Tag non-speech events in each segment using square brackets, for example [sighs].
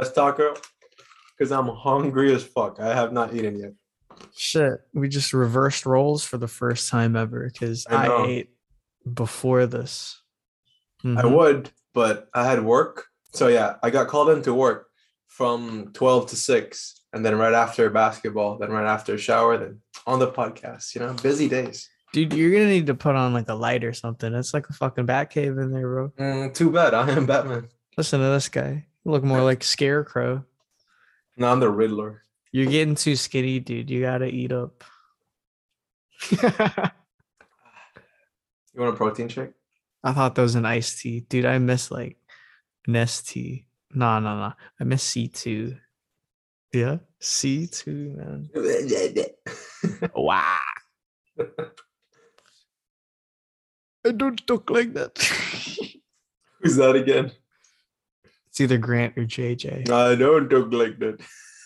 Let's taco. Because I'm hungry as fuck. I have not eaten yet. Shit, we just reversed roles for the first time ever because I I, ate before this. I Mhm. would, but I had work. So yeah, I got called into work from 12 to 6. And then right after basketball, then right after shower, then on the podcast. You know, busy days. Dude, you're gonna need to put on like a light or something. It's like a fucking bat cave in there, bro. Mm, too bad. I am Batman. Listen to this guy. You look more like Scarecrow. No, I'm the Riddler. You're getting too skinny, dude. You gotta eat up. [laughs] You want a protein shake? I thought that was an iced tea. Dude, I miss like Nestea. Nah, nah, nah. I miss C2. Yeah, C2, man. Wow. [laughs] I don't talk like that. Who's that again? It's either Grant or JJ. I don't talk like that.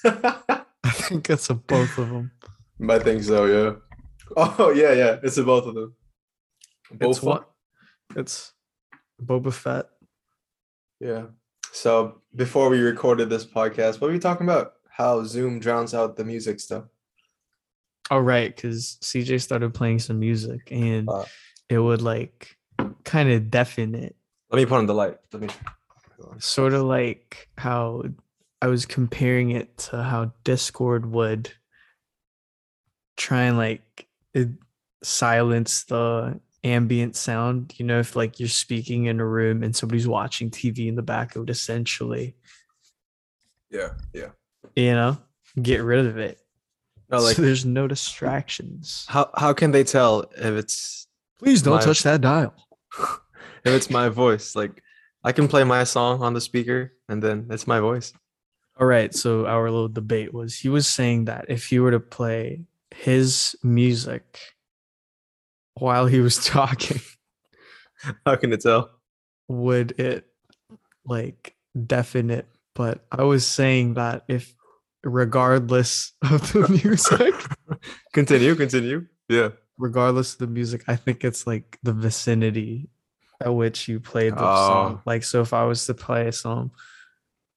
[laughs] I think it's a both of them. I think so, yeah. Oh, yeah, yeah. It's a both of them. It's Both what? It's Boba Fett. Yeah. So before we recorded this podcast, what were we talking about? How Zoom drowns out the music stuff. Oh, right. Because CJ started playing some music and Uh. it would like kind of deafen it. Let me put on the light. Let me. Sort of like how I was comparing it to how Discord would try and like it silence the ambient sound. You know, if like you're speaking in a room and somebody's watching TV in the back, it would essentially, Yeah, yeah. you know, get rid of it. No, like so there's no distractions. how how can they tell if it's Please don't my- touch that dial. [laughs] if it's my voice? Like I can play my song on the speaker and then it's my voice. All right. So our little debate was he was saying that if he were to play his music while he was [laughs] talking, How can it tell? would it like deafen it? But I was saying that if regardless [laughs] of the music, [laughs] continue, continue. Yeah. regardless of the music, I think it's like the vicinity at which you played the Oh. song. Like, so if I was to play some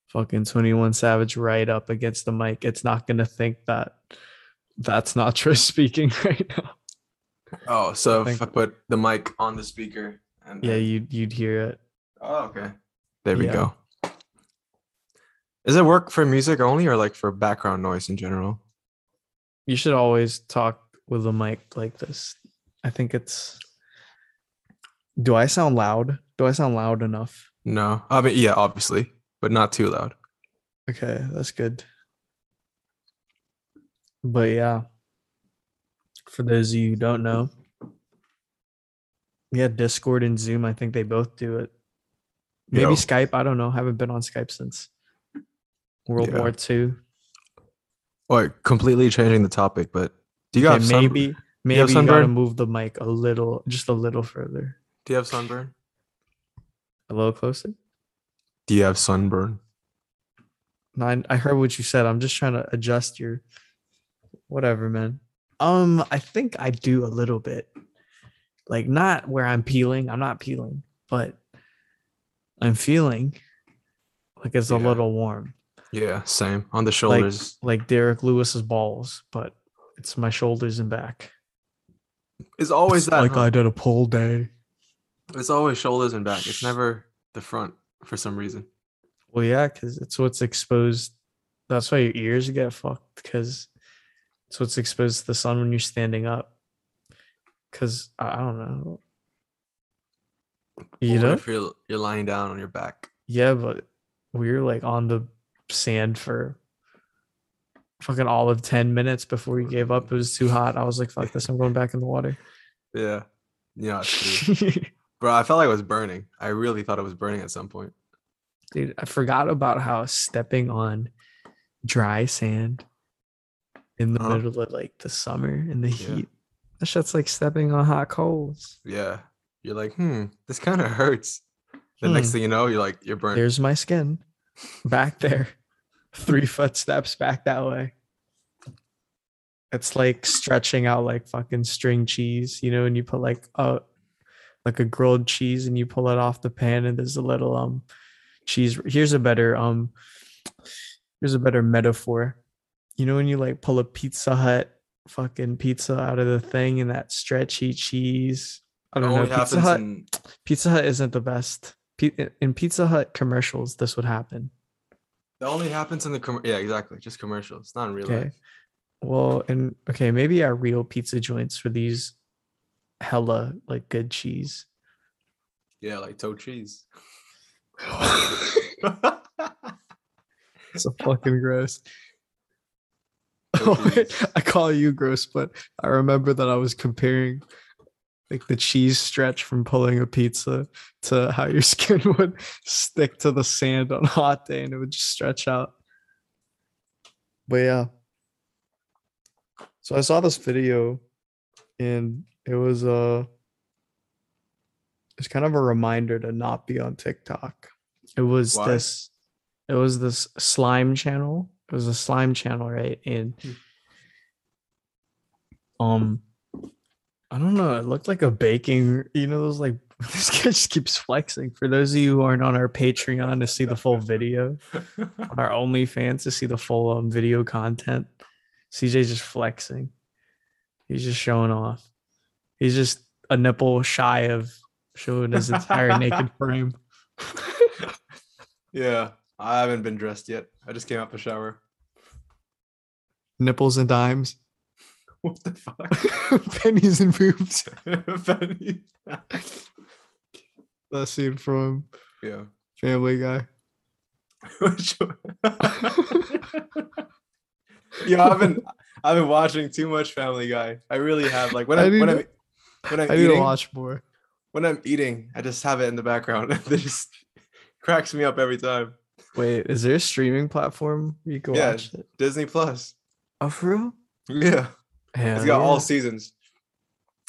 fucking 21 Savage right up against the mic, it's not going to think that that's not [laughs] Trish speaking right now. Oh, so Think- if I put the mic on the speaker and Yeah, you'd, you'd hear it. Oh, okay. There we Yeah. go. Does it work for music only or like for background noise in general? You should always talk with a mic like this. I think it's. Do I sound loud? Do I sound loud enough? No. I mean, yeah, obviously, but not too loud. Okay, that's good. But yeah, for those of you who don't know, yeah, Discord and Zoom, I think they both do it. Maybe Yo. Skype, I don't know. Haven't been on Skype since World Yeah. War II. Or completely changing the topic, but do you Okay, have sun- maybe you maybe you, gotta move the mic a little, just a little further, Do you have sunburn? a little closer. Do you have sunburn? No, I, I heard what you said. I'm just trying to adjust your whatever, man. Um, I think I do a little bit. Like not where I'm peeling. I'm not peeling, but I'm feeling like it's a little warm. Yeah, same. On the Like shoulders. like Derrick Lewis's balls, but it's my shoulders and back. it's always It's that. like huh? I did a pull day. It's always shoulders and back. It's never the front for some reason. Well, yeah, because it's what's exposed. That's why your ears get fucked because it's what's exposed to the sun when you're standing up. Because I don't know. You know? if you're you're lying down on your back? Yeah, but we were like on the sand for fucking all of 10 minutes before we gave up. It was too hot. I was like, fuck this. I'm going back in the water. [laughs] Yeah. Yeah. [laughs] Bro, I felt like it was burning. I really thought it was burning at some point. Dude, I forgot about how stepping on dry sand in the Uh-huh. middle of like the summer in the Yeah. heat. That shit's like stepping on hot coals. Yeah. You're like, hmm, this kind of hurts. The next Hmm. thing you know, you're like, you're burnt. There's my skin back there. [laughs] Three footsteps back that way. It's like stretching out like fucking string cheese, you know, and you put like a like a grilled cheese and you pull it off the pan and there's a little um cheese. Here's a better um here's a better metaphor. You know when you like pull a Pizza Hut fucking pizza out of the thing and that stretchy cheese. I don't know. Pizza Hut. in Pizza Hut isn't the best. In Pizza Hut commercials, this would happen. that only happens in the com- yeah exactly just commercials not in real Okay. life. Well, and okay, maybe our real pizza joints for these hella like good cheese. Yeah, like toe cheese. [laughs] [laughs] so fucking gross. Oh, [laughs] wait. I call you gross, but I remember that I was comparing like the cheese stretch from pulling a pizza to how your skin would stick to the sand on a hot day and it would just stretch out. But yeah. So I saw this video and it was uh it's kind of a reminder to not be on TikTok. It was Why? this it was this slime channel. It was a slime channel, right? And um I don't know, it looked like a baking, you know, those like [laughs] this guy just keeps flexing. For those of you who aren't on our Patreon to see the full video, [laughs] on our OnlyFans to see the full um, video content, CJ's just flexing. He's just showing off. He's just a nipple shy of showing his entire naked [laughs] frame. yeah, I haven't been dressed yet. I just came out the shower. Nipples and dimes, [laughs] What the fuck? [laughs] pennies and boobs. That scene from yeah. Family Guy. Yeah, I've been I've been watching too much Family Guy. I really have. Like when I I when I'm when I'm I need to eating watch more. when I'm eating, I just have it in the background. [laughs] it just cracks me up every time. Wait, is there a streaming platform you can Yeah. watch it? Disney Plus. Oh, for real? Yeah. Hell It's got all seasons.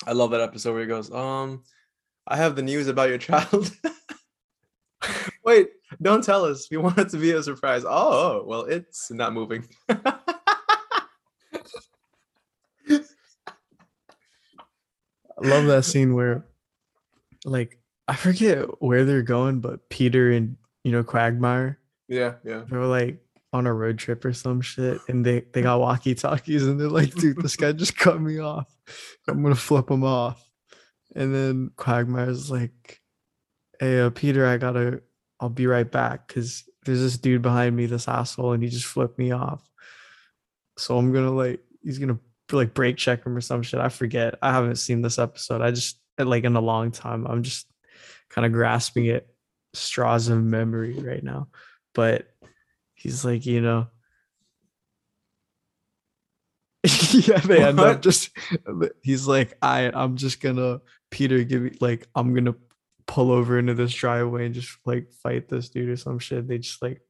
I love that episode where he goes, um, I have the news about your child. [laughs] Wait, don't tell us. We want it to be a surprise. Oh, well, it's not moving. [laughs] I love that scene where, like, I forget where they're going, but Peter and you know Quagmire, yeah, yeah. they were like on a road trip or some shit, and they they got walkie talkies, and they're like, "Dude, this guy just cut me off. I'm gonna flip him off." And then Quagmire's like, "Hey, uh, Peter, I gotta, I'll be right back, cause there's this dude behind me, this asshole, and he just flipped me off. So I'm gonna like, he's gonna like break check him or some shit. I forget. I haven't seen this episode. I just eh, like in a long time. I'm just kind of grasping at straws of memory right now. But he's like, you know. [laughs] yeah, they end up just he's like, I I'm just gonna Peter give me like I'm gonna pull over into this driveway and just like fight this dude or some shit. They just like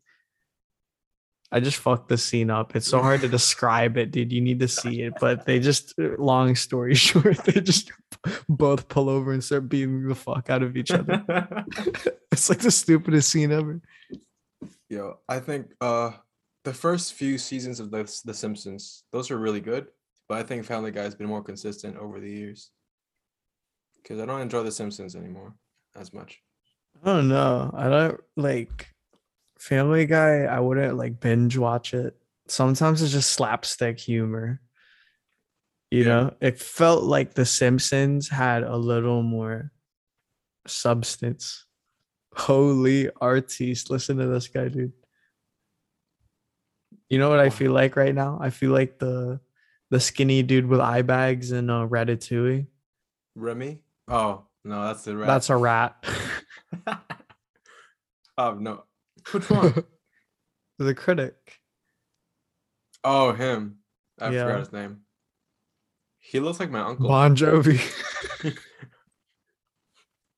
I just fucked the scene up. It's so hard to describe it, dude. You need to see it. But they just long story [laughs] short, they just both pull over and start beating the fuck out of each other. [laughs] It's like the stupidest scene ever. Yo, I think uh the first few seasons of the The Simpsons, those are really good, but I think Family Guy has been more consistent over the years. Because I don't enjoy The Simpsons anymore as much. I don't know. I don't like Family Guy. I wouldn't like binge watch it. Sometimes it's just slapstick humor. You Yeah. know, it felt like The Simpsons had a little more substance. Holy artiste. Listen to this guy, dude. You know what I feel like right now? I feel like the the skinny dude with eye bags and uh, Ratatouille. Remy? Oh, no, that's the rat. That's a rat. [laughs] [laughs] oh, no. Which one? [laughs] the critic. oh, him. I Yeah. forgot his name. He looks like my uncle. Bon Jovi. [laughs]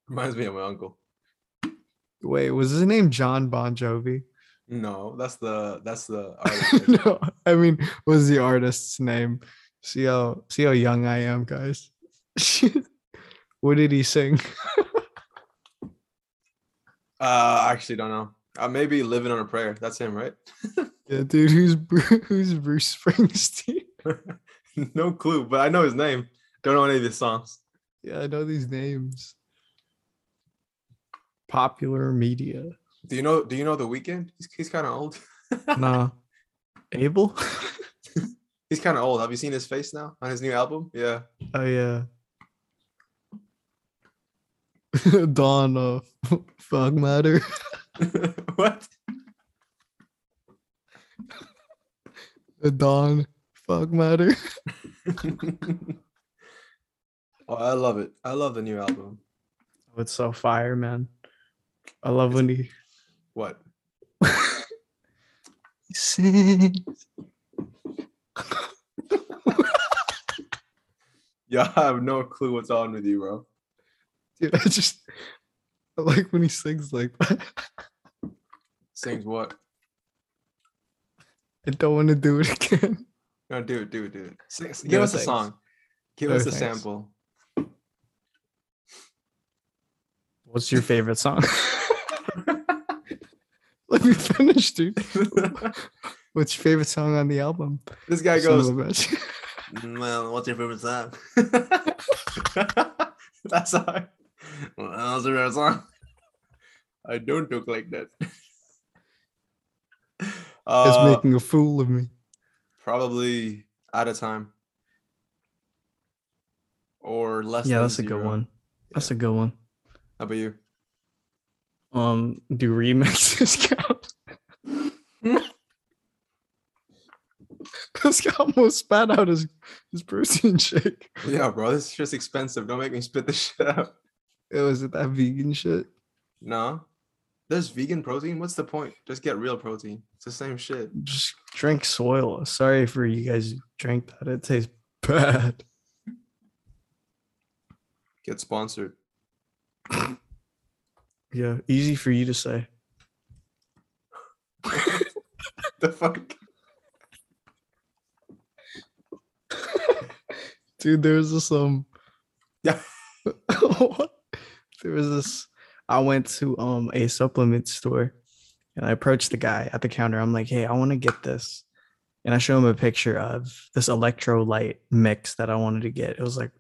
Reminds me of my uncle. Wait, was his name John Bon Jovi? No, that's the that's the [laughs] artist. no, I mean, was the artist's name? See how see how young I am, guys. what did he sing? uh, I actually don't know. Uh, maybe living on a prayer. That's him, right? [laughs] Yeah, dude, who's Bru- [laughs] who's Bruce Springsteen? [laughs] no clue, but I know his name. Don't know any of his songs. Yeah, I know these names. Popular media. Do you know? Do you know the Weeknd? He's, he's kind of old. Nah. Abel? He's kind of old. Have you seen his face now on his new album? Yeah. Oh yeah. Dawn of Fog Matter. [laughs] what? The Dawn fuck Matter. [laughs] oh, I love it. I love the new album. Oh, it's so fire, man. I love when he What? he sings. [laughs] Yeah, I have no clue what's on with you, bro. Dude, I just I [laughs] like when he sings like that. Sings what? I don't want to do it again. No, do it, do it, do it. Sing, give No, us a song. Give No, us a thanks. sample. What's your favorite song? [laughs] [laughs] Let me finish, dude. What's your favorite song on the album? this guy Son goes, a. Well, what's your favorite song? That's how. Well, what's your favorite? I don't talk like that. [laughs] It's Uh, making a fool of me. probably out of time. Or less. Yeah, than that's a good zero. one. That's a good one. How about you? Um, do remixes [laughs] count? [laughs] This guy almost spat out his, his protein shake. Yeah, bro, this shit's expensive. Don't make me spit this shit out. It was it that vegan shit. No. There's vegan protein. What's the point? Just get real protein. It's the same shit. Just drink soil. Sorry for you guys who drank that. It tastes bad. Get sponsored. [laughs] Yeah, easy for you to say. [laughs] the fuck? [laughs] Dude, there's this um Yeah. what? There was this I went to um a supplement store and I approached the guy at the counter. I'm like, hey, I want to get this. And I show him a picture of this electrolyte mix that I wanted to get. It was like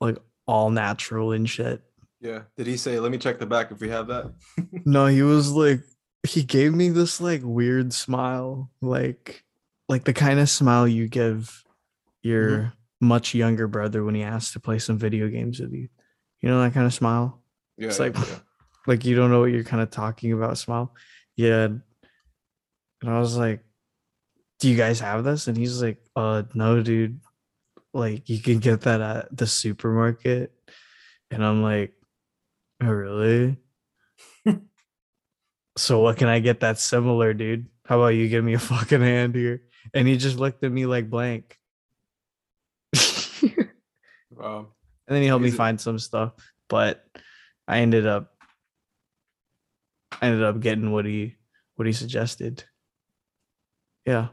like all natural and shit. Yeah. Did he say, let me check the back if we have that? [laughs] No, he was like he gave me this like weird smile, like like the kind of smile you give your much younger brother when he asks to play some video games with you. You know that kind of smile? Yeah. It's yeah, like- yeah. [laughs] Like you don't know what you're kind of talking about smile. Yeah. And I was like, Do you guys have this? And he's like, uh no, dude. Like you can get that at the supermarket. And I'm like, Oh really? [laughs] so what can I get that's similar, dude? How about you give me a fucking hand here? And he just looked at me like blank. [laughs] and then he helped me Is it- find some stuff, but I ended up I ended up getting what he what he suggested. Yeah.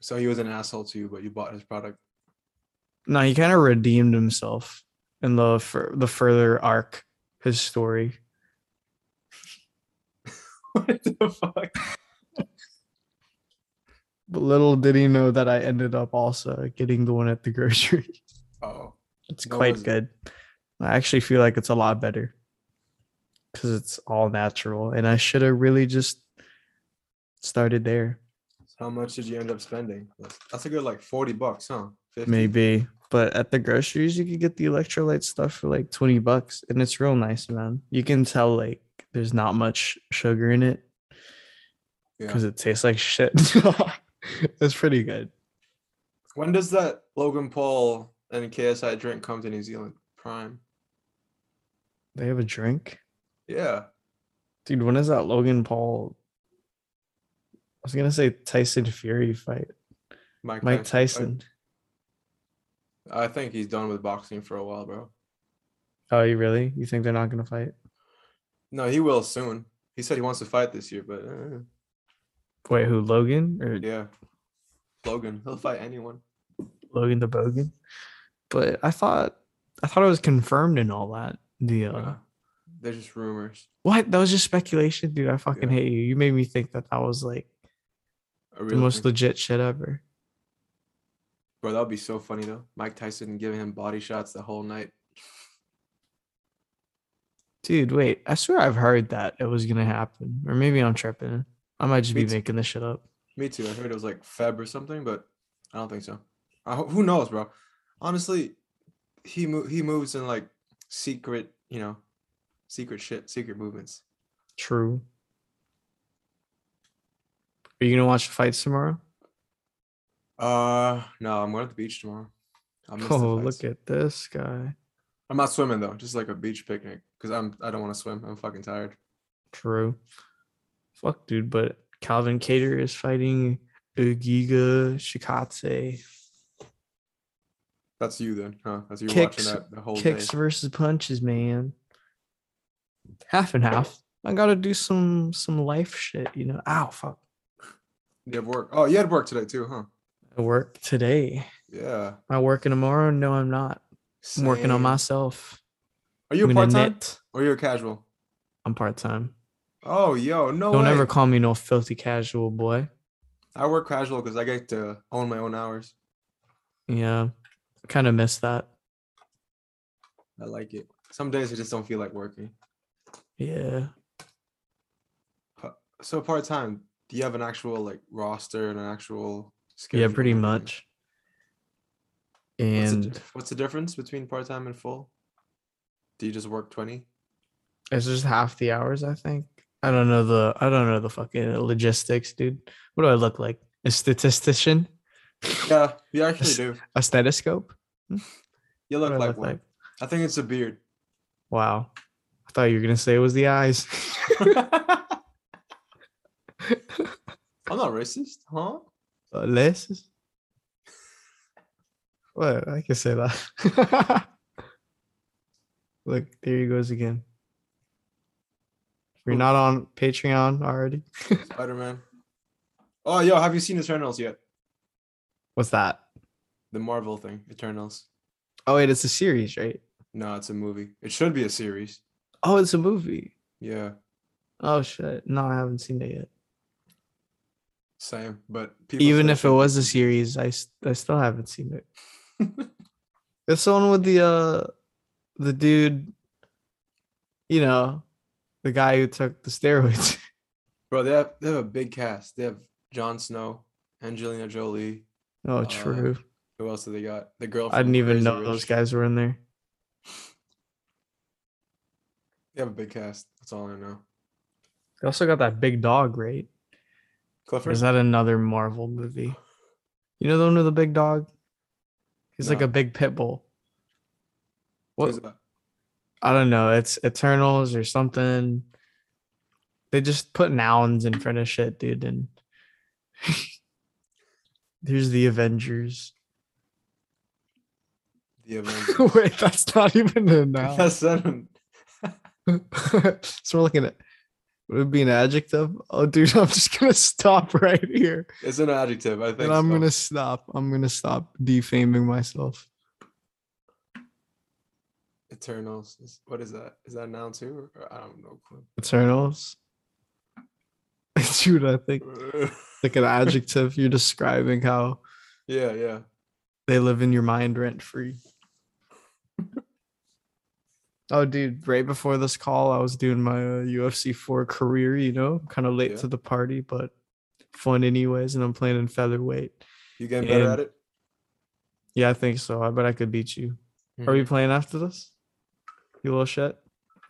So he was an asshole to you, but you bought his product. No, he kind of redeemed himself in the fur the further arc his story. [laughs] what the fuck? But little did he know that I ended up also getting the one at the [laughs] grocery. Oh. It's What quite it? good. I actually feel like it's a lot better because it's all natural, and I should have really just started there. So how much did you end up spending? That's, a good like 40 bucks, huh? 50? Maybe, but at the groceries, you could get the electrolyte stuff for like 20 bucks, and it's real nice, man. You can tell like there's not much sugar in it Yeah. because it tastes like shit. [laughs] it's pretty good. When does that Logan Paul and KSI drink come to New Zealand? Prime. They have a drink, Yeah. dude. When is that Logan Paul? I was gonna say Tyson Fury fight. Mike, Mike Tyson. I, think he's done with boxing for a while, bro. Oh, you really? You think they're not gonna fight? No, he will soon. He said he wants to fight this year, but uh, Wait, who? Logan or yeah. Logan, he'll fight anyone. Logan the Bogan? But I thought I thought it was confirmed and all that. The uh, Uh, they're just rumors. what? That was just speculation, dude. I fucking Yeah. hate you. You made me think that that was like the most think- legit shit ever. bro, that would be so funny though. Mike Tyson giving him body shots the whole night. Dude, wait. I swear I've heard that it was gonna happen, or maybe I'm tripping. I might just Me be too. making this shit up. Me too. I heard it was like Feb or something, but I don't think so. I, who knows, bro? Honestly, he mo- he moves in like secret, you know, secret shit, secret movements. True. Are you gonna watch the fights tomorrow? Uh, no, I'm going to the beach tomorrow. I miss the Oh, look at this guy. I'm not swimming though, just like a beach picnic because I'm I don't want to swim. I'm fucking tired. True. Fuck, dude. But Calvin Kattar is fighting Ugiga Chikadze. That's you then, huh? That's you Kicks- watching that the whole Kicks day. versus punches, man. Half and half. I gotta do some some life shit, you know. Ow, fuck. You have work. Oh, you had work today too, huh? I work today. Yeah. Am I working tomorrow? No, I'm not. I'm working on myself. Are you a I'm gonna part time or you're a casual? I'm part time. Oh, yo, no Don't way. ever call me no filthy casual boy. I work casual because I get to own my own hours. Yeah. Kind of miss that. I like it. Some days I just don't feel like working. Yeah. So part time, do you have an actual like roster and an actual schedule? Yeah, pretty and much. What's the, And what's the difference between part time and full? Do you just work 20? it's just half the hours, I think. I don't know the I don't know the fucking logistics, dude. What do I look like? A statistician? Yeah, you [laughs] actually s- do. A stethoscope? You look like look one. I think it's a beard. Wow. I thought you were gonna say it was the eyes. [laughs] I'm not racist, huh? [laughs] Uh, Laces? What? I can say that. [laughs] Look, there he goes again. If you're not on Patreon already, Spider Man. Oh, yo, have you seen Eternals yet? what's that? The Marvel thing, Eternals. Oh wait, it's a series, right? No, it's a movie. It should be a series. Oh, it's a movie. Yeah, Oh shit. No, I haven't seen it yet. same. But people Even if it was a series. I I, still haven't seen it. [laughs] It's the one with the uh the dude, you know, the guy who took the steroids. [laughs] Bro, they have they have a big cast. They have Jon Snow, Angelina Jolie. oh, Uh, true. Who else do they got? The girl. I didn't even Crazy know those guys were in there. They have a big cast. That's all I know. They also got that big dog, right? Or Clifford. is that another Marvel movie? You know the one with the big dog? He's like No. a big pit bull. Who's What that? I don't know. It's Eternals or something. They just put nouns in front of shit, dude. And [laughs] there's the Avengers. [laughs] Wait, that's not even a noun. That's them. [laughs] so we're looking at would it be an adjective? Oh, dude, [laughs] I'm just gonna stop right here. It's an adjective. I think. And I'm so. gonna stop. I'm gonna stop defaming myself. Eternals. is- What is that? Is that a noun too? Or, I don't know. Eternals. Dude, I think like an adjective. You're describing how yeah, yeah. they live in your mind rent free. Oh, dude! Right before this call, I was doing my uh, UFC four career. You know, kind of late Yeah. to the party, but fun anyways. And I'm playing in featherweight. You getting better And- at it? Yeah, I think so. I bet I could beat you. Are we Mhm. playing after this? You little shit.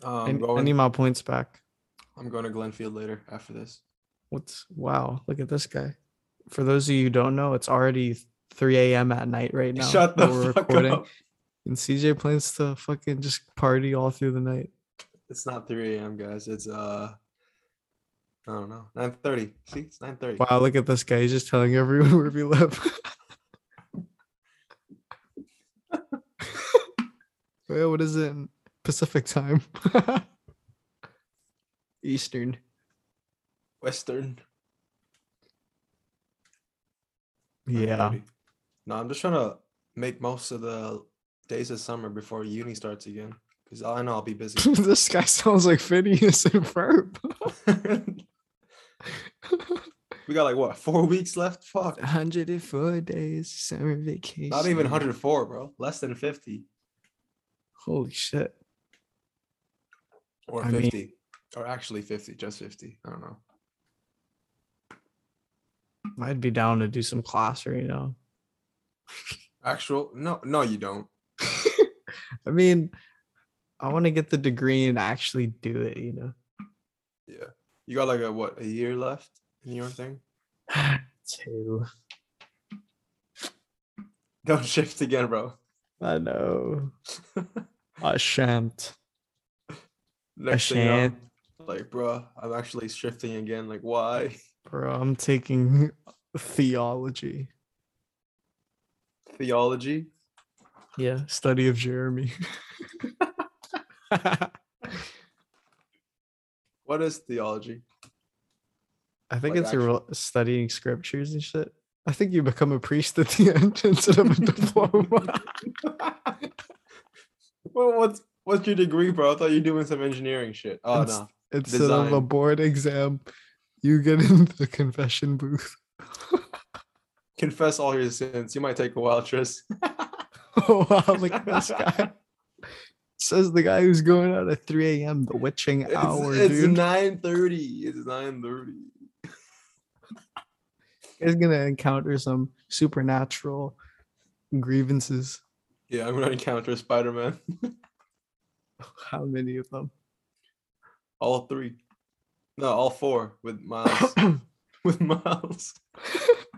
Um, I, I'm I going. need my points back. I'm going to Glenfield later after this. What's wow? Look at this guy. For those of you who don't know, it's already 3 a.m. at night right now. Shut the fuck recording, up. And CJ plans to fucking just party all through the night. It's not 3 a.m. guys. It's uh, I don't know, 9:30. See, it's 9:30. Wow, look at this guy. He's just telling everyone [laughs] where we live. [laughs] well, what is it? in Pacific time. [laughs] Eastern. Western. Yeah. No, I'm just trying to make most of the days of summer before uni starts again. Because I know I'll be busy. [laughs] this guy sounds like Phineas and Ferb. [laughs] we got like what, four weeks left? Fuck. 104 days summer vacation. Not even 104, bro. Less than 50 Holy shit. or I mean- 50. or actually 50, just 50. I don't know. I'd be down to do some class or you know. Actual? No, no, you don't. I mean, I want to get the degree and actually do it, you know. Yeah. You got like a what? A year left in your thing. [sighs] Two. [laughs] Don't shift again, bro. I know. [laughs] I shan't. Next know, shan't. like, bro, I'm actually shifting again. Like, why? [laughs] Bro, I'm taking theology. Theology. Yeah, study of Jeremy. [laughs] What is theology? I think Like it's a real studying scriptures and shit. I think you become a priest at the [laughs] end instead of a diploma. [laughs] Well, what's what's your degree, bro? I thought you're doing some engineering shit. Oh Ins- no. Instead of a board exam, you get in the confession booth. Confess all your sins. You might take a while, Tris. Oh wow, look at this guy. [laughs] Says the guy who's going out at 3 a.m. the witching It's, hour, it's dude. 9:30. It's 9:30. He's gonna encounter some supernatural grievances. Yeah, I'm gonna encounter Spider-Man. [laughs] How many of them? All three. No, all four with Miles. [coughs] with Miles. [laughs]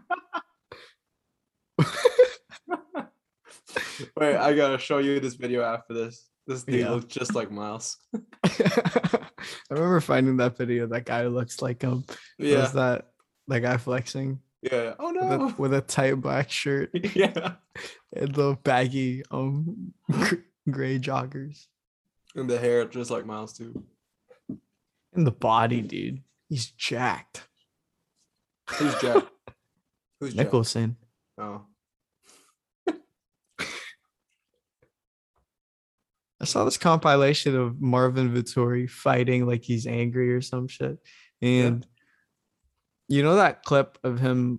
[laughs] Wait, I gotta show you this video after this. This dude Yeah. looks just like Miles. [laughs] I remember finding that video. That guy looks like him. Yeah. Yeah, Was that that guy flexing yeah. Oh with, a, no. with a tight black shirt [laughs] yeah. and the baggy um gray joggers? And the hair just like Miles too. And the body, dude. He's jacked. Who's Jack? Who's Jack? Nicholson. Oh. I saw this compilation of Marvin Vettori fighting like he's angry or some shit. And you know that clip of him,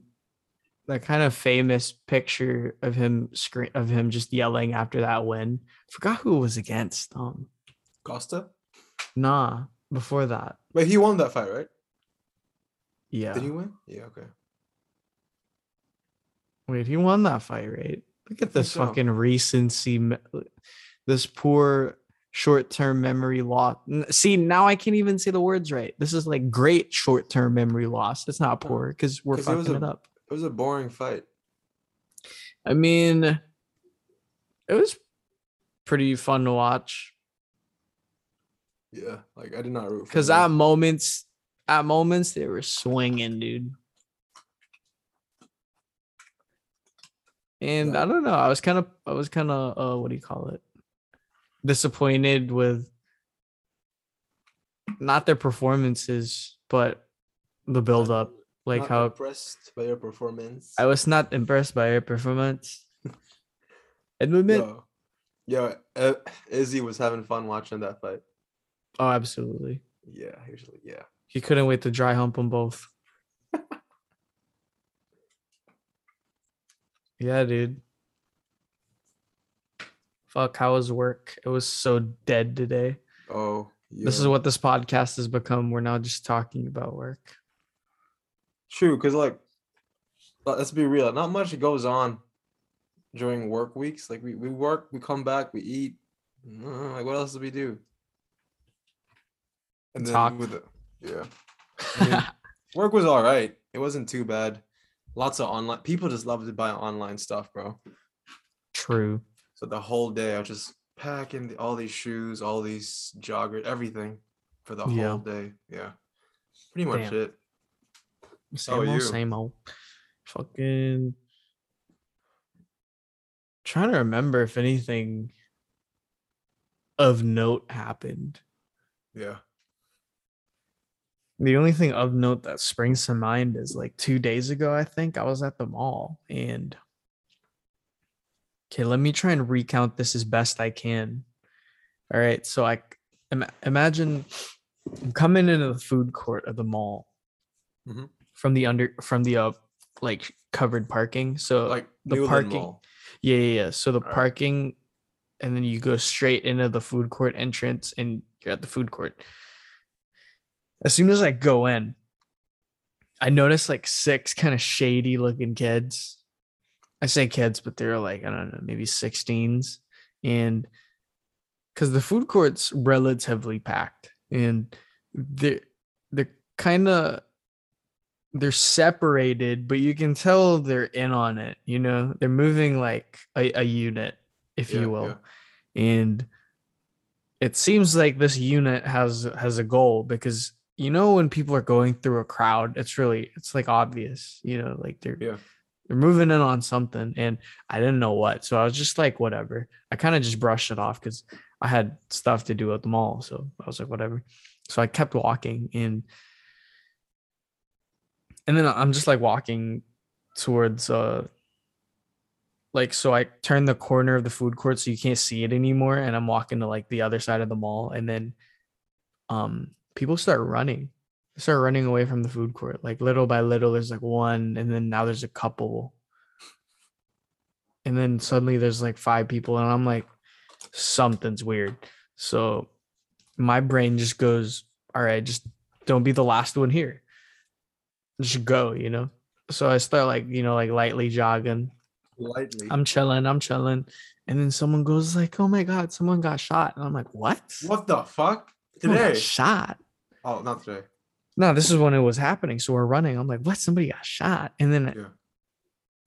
that kind of famous picture of him scream of him just yelling after that win. Forgot who it was against. Um, Costa? nah, before that. Wait, he won that fight, right? Yeah. Did he win? Yeah, okay. Wait, he won that fight, right? Look at this so. fucking recency, this poor short-term memory loss. See, now I can't even say the words right. This is like great short-term memory loss. It's not poor because we're 'cause it was fucking it a- up. It was a boring fight. I mean, it was pretty fun to watch Yeah, like I did not root for because at moments, at moments they were swinging, dude. And Yeah. I don't know. I was kind of, I was kind of, uh, what do you call it? Disappointed with not their performances, but the build up. Like Not how impressed by your performance. I was not impressed by your performance. Admit. [laughs] Yo, yo, uh, Izzy was having fun watching that fight. Oh, absolutely. Yeah, usually, yeah. He couldn't wait to dry hump them both. [laughs] yeah, dude. Fuck, how was work? It was so dead today. Oh, This is what this podcast has become. We're now just talking about work. true. Cause like, let- let's be real. Not much goes on during work weeks. Like we we work, we come back, we eat. Uh, Like what else do we do? And then Talk. with it, yeah, I mean, [laughs] work was all right. It wasn't too bad. Lots of online people just love to buy online stuff, bro. True. So the whole day I was just packing the, all these shoes, all these joggers, everything for the Yeah. whole day. Yeah. Pretty much Damn. it. Same old, you? same old. Fucking trying to remember if anything of note happened. Yeah. The only thing of note that springs to mind is like two days ago, I think I was at the mall and okay, let me try and recount this as best I can. All right, so I im- imagine I'm coming into the food court of the mall Mhm. from the under from the uh like covered parking. So Like the Newland parking, Mall. yeah, yeah, yeah. So the Alright. parking, and then you go straight into the food court entrance, and you're at the food court. As soon as I go in, I notice like six kind of shady looking kids. I say kids, but they're like, I don't know, maybe 16s. And because the food court's relatively packed and they're they're kind of they're separated, but you can tell they're in on it, you know, they're moving like a, a unit, if Yeah, you will. yeah. And it seems like this unit has has a goal because you know when people are going through a crowd it's really it's like obvious you know like they're Yeah. They're moving in on something and i didn't know what so i was just like whatever i kind of just brushed it off because i had stuff to do at the mall so i was like whatever so i kept walking and and then i'm just like walking towards uh like so I turn the corner of the food court so you can't see it anymore and I'm walking to like the other side of the mall and then um people start running. Start running away from the food court. Like little by little there's like one and then now there's a couple. And then suddenly there's like five people and I'm like something's weird. So my brain just goes, all right, just don't be the last one here. Just go, you know. So I start like, you know, like lightly jogging Lightly. I'm chilling, I'm chilling. And then someone goes like, "Oh my god, someone got shot." And I'm like, "What? what the fuck? Today? shot?" Oh, not today. No, this is when it was happening. So we're running. I'm like, "What? Somebody got shot." And then Yeah.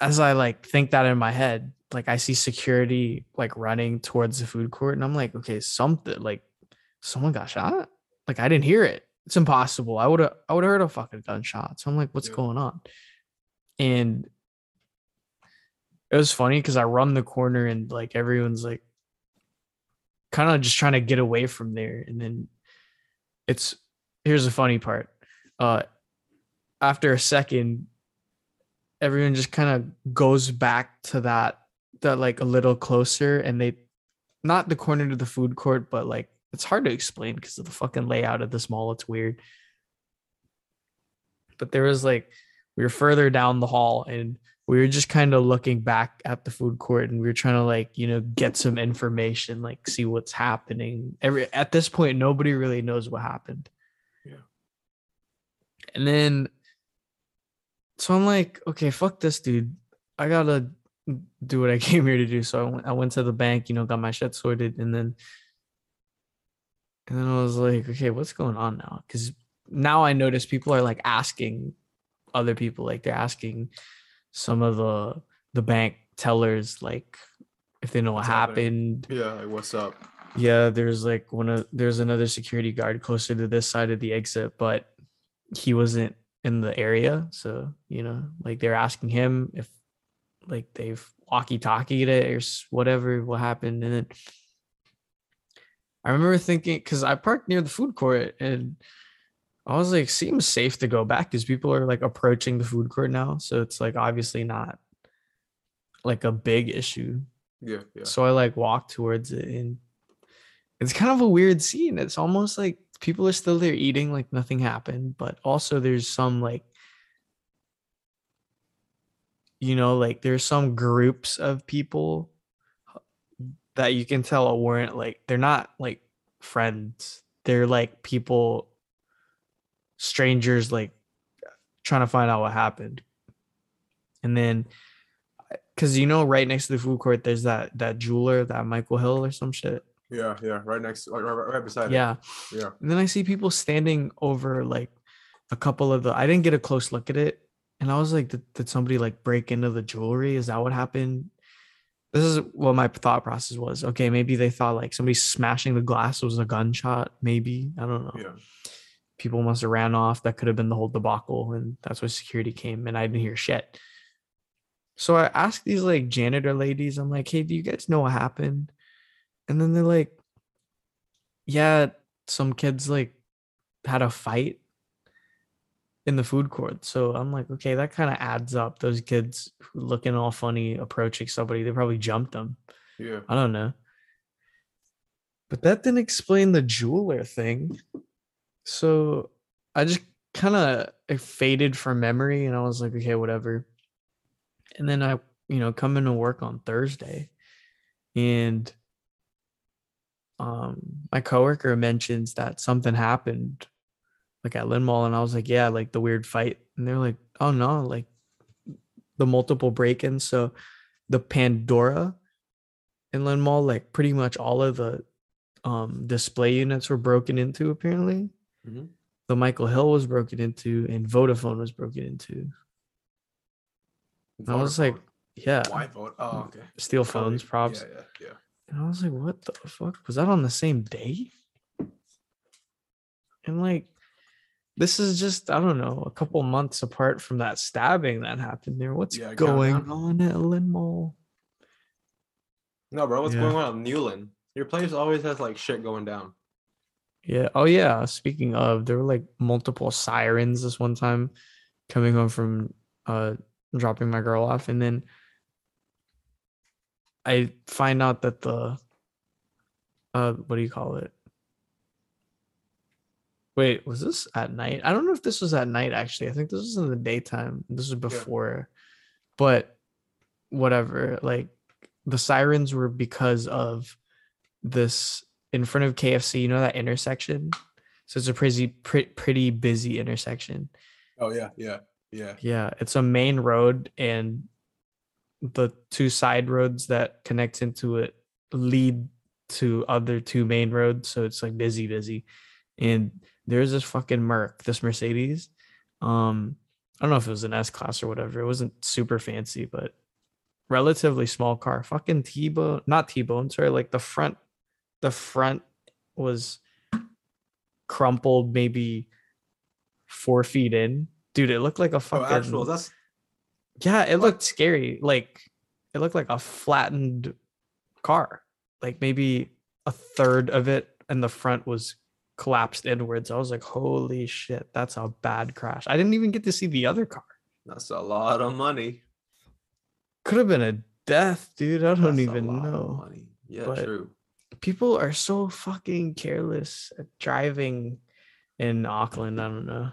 as I like think that in my head, like I see security like running towards the food court and I'm like, "Okay, something like someone got shot?" Like I didn't hear it. It's impossible. I would have I would have heard a fucking gunshot. So I'm like, "What's Yeah. going on?" And it was funny because I run the corner and like everyone's like kind of just trying to get away from there. And then it's here's the funny part. Uh after a second, everyone just kind of goes back to that that like a little closer and they not the corner to the food court, but like it's hard to explain because of the fucking layout of this mall. It's weird. But there was like we were further down the hall and we were just kind of looking back at the food court and we were trying to like you know get some information like see what's happening every at this point nobody really knows what happened. And then so i'm like okay fuck this dude. I gotta do what i [laughs] came here to do. So i went, I went to the bank you know got my shit sorted. And then and then i was like okay what's going on now? Because now i notice people are like asking other people like they're asking some of the the bank tellers like if they know what happened. Yeah, like what's up? yeah there's like one of there's another security guard closer to this side of the exit but he wasn't in the area so you know like they're asking him if like they've walkie talkied it or whatever what happened and then i remember thinking because i parked near the food court and i was like seems safe to go back because people are like approaching the food court now so it's like obviously not like a big issue Yeah, yeah. so I like walked towards it and it's kind of a weird scene. It's almost like people are still there eating like nothing happened, but also there's some like you know, like there's some groups of people that you can tell weren't like they're not like friends. They're like people strangers like trying to find out what happened. And then uh, because you know right next to the food court there's that that jeweler that michael hill or some shit Yeah, yeah. Right next, like, right, right, beside yeah it. Yeah. Yeah. And then i see people standing over like a couple of the i didn't get a close look at it and i was like did, did somebody like break into the jewelry is that what happened this is what my thought process was okay maybe they thought like somebody smashing the glass was a gunshot maybe i don't know Yeah. people must have ran off. That could have been the whole debacle, and that's why security came, and I didn't hear shit. So I asked these like janitor ladies, I'm like, hey, do you guys know what happened? And then they're like, yeah, some kids like had a fight in the food court. So I'm like, okay, that kind of adds up. Those kids looking all funny approaching somebody, they probably jumped them. Yeah. I don't know. But that didn't explain the jeweler thing. So I just kind of faded from memory and I was like, okay, whatever. And then I, you know, come into work on Thursday and um my coworker mentions that something happened like at Lynn Mall and I was like, yeah, like the weird fight and they're like, oh no, like the multiple break-ins. So the Pandora in Lynn Mall, like pretty much all of the um display units were broken into apparently. Mhm. The Michael Hill was broken into and Vodafone was broken into. I was like, yeah, why vote? Oh, okay. steal phones, props. Yeah, yeah, yeah. And I was like, what the fuck? Was that on the same day? And like, this is just, I don't know, a couple months apart from that stabbing that happened there. What's Yeah, going on at Lynn Mall? No, bro, what's Yeah. going on at Newland? Your place always has like shit going down. Yeah. Oh, yeah. Speaking of, there were like multiple sirens this one time coming home from uh dropping my girl off. And then I find out that the, uh, what do you call it? Wait, was this at night? I don't know if this was at night actually. I think this was in the daytime. This was before. But whatever, like the sirens were because of this in front of KFC, you know that intersection? So it's a pretty pretty, pretty busy intersection. Oh yeah, yeah, yeah. Yeah, it's a main road and the two side roads that connect into it lead to other two main roads. So it's like busy, busy. And there's this fucking Merc, this Mercedes. Um, I don't know if it was an S class or whatever. It wasn't super fancy, but relatively small car. Fucking T-bone, not T-bone, sorry, like the front, the front was crumpled maybe four feet in. Dude, it looked like a fucking. Oh, actual. That's yeah, it looked scary. Like it looked like a flattened car. Like maybe a third of it and the front was collapsed inwards. I was like, holy shit, that's a bad crash. I didn't even get to see the other car. that's a lot of money. Could have been a death, dude. I don't That's even know. Yeah, but- true. People are so fucking careless at driving in Auckland. I don't know.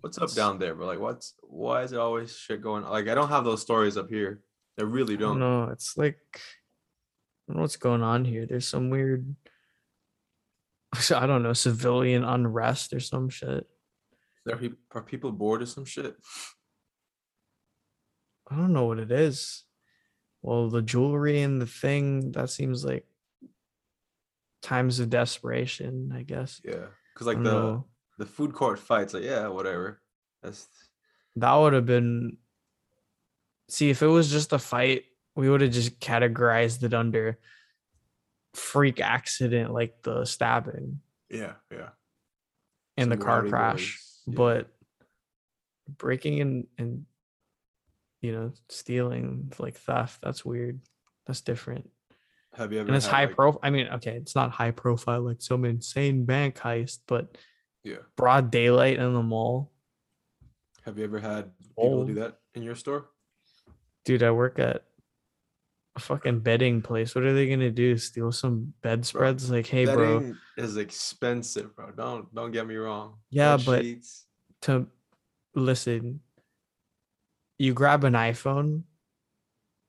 What's up down there, But Like, what's why is it always shit going on? Like, I don't have those stories up here. I really don't know. It's like I don't know what's going on here. There's some weird [laughs] I don't know, civilian unrest or some shit. Are, peop- are people bored or some shit? I don't know what it is. Well, the jewelry and the thing, that seems like times of desperation, I guess. Yeah, because like the know. The food court fights, like yeah, whatever. That's That would have been see if it was just a fight, we would have just categorized it under freak accident like the stabbing yeah, yeah. and the car crash. yeah. But breaking in and you know, stealing like theft, that's weird. That's different. Have you ever? And it's high like- profile. I mean, okay, it's not high profile like some insane bank heist, but Yeah. broad daylight in the mall. Have you ever had people do Oh. that in your store? Dude, I work at a fucking bedding place. What are they gonna do? Steal some bedspreads? Like, hey, bro, is expensive, bro. Don't don't get me wrong. Yeah, Bed but- sheets, to listen, you grab an iPhone,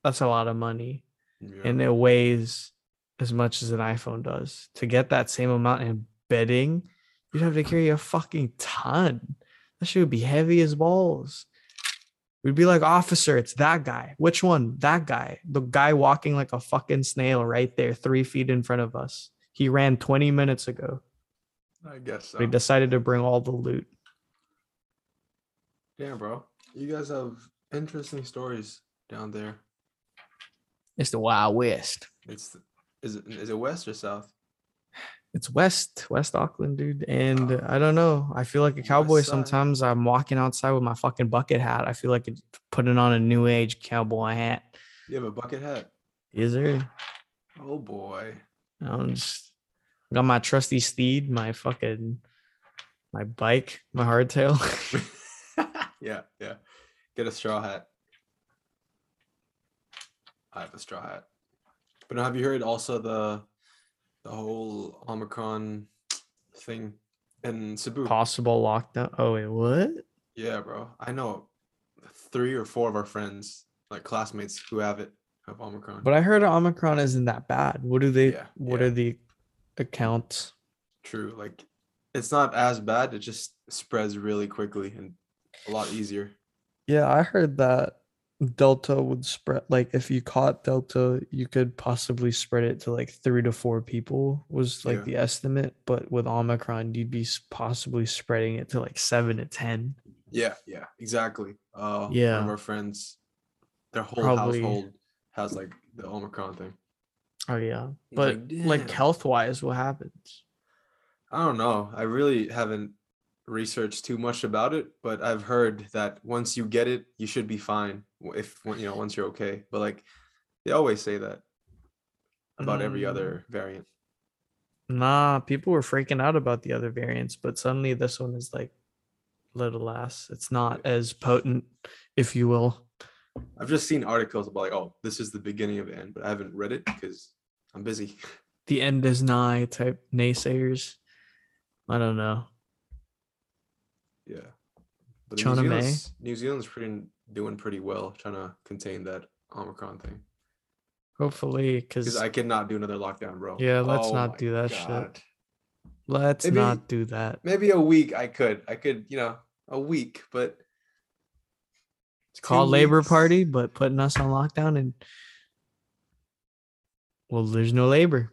that's a lot of money. yeah. and it weighs as much as an iPhone does. To get that same amount in bedding, you'd have to carry a fucking ton. That shit would be heavy as balls. We'd be like, officer, it's that guy. Which one? That guy. The guy walking like a fucking snail right there, three feet in front of us. He ran 20 minutes ago. I guess so. We decided to bring all the loot. Damn, bro. You guys have interesting stories down there. It's the Wild West. It's is it is it west or south? It's West, West Auckland, dude. And uh, I don't know. I feel like a cowboy sometimes. I'm walking outside with my fucking bucket hat. I feel like it's putting on a new age cowboy hat. You have a bucket hat. Is there? Oh boy. I'm just got my trusty steed, my fucking my bike, my hardtail. [laughs] [laughs] yeah, yeah. Get a straw hat. I have a straw hat. But now have you heard also the the whole Omicron thing in Cebu? Possible lockdown. Oh wait, what? Yeah, bro. I know three or four of our friends, like classmates, who have it, have Omicron. But I heard Omicron isn't that bad. What do they? Yeah, what yeah. are the accounts? True. Like it's not as bad. It just spreads really quickly and a lot easier. Yeah, I heard that Delta would spread like if you caught Delta, you could possibly spread it to like three to four people was like Yeah. the estimate. But with Omicron, you'd be possibly spreading it to like seven to ten. Yeah, yeah, exactly. Uh, one Yeah. of our friends, their whole Probably- household has like the Omicron thing. Oh yeah, but like, like health wise, what happens? I don't know. I really haven't researched too much about it, but I've heard that once you get it, you should be fine. If you know, once you're okay. But like, they always say that about every Mm. other variant. Nah, people were freaking out about the other variants, but suddenly this one is like little less. It's not as potent, if you will. I've just seen articles about like, oh, this is the beginning of the end, but I haven't read it because I'm busy. The end is nigh type naysayers. I don't know. Yeah. But New China May? Zealand's, New Zealand's pretty doing pretty well trying to contain that Omicron thing. Hopefully, Because I cannot do another lockdown, bro. Yeah, let's Oh not do that shit. Let's maybe- not do that. Maybe a week I could. I could, you know, a week, but It's called Labor. Party, but putting us on lockdown and well, there's no labor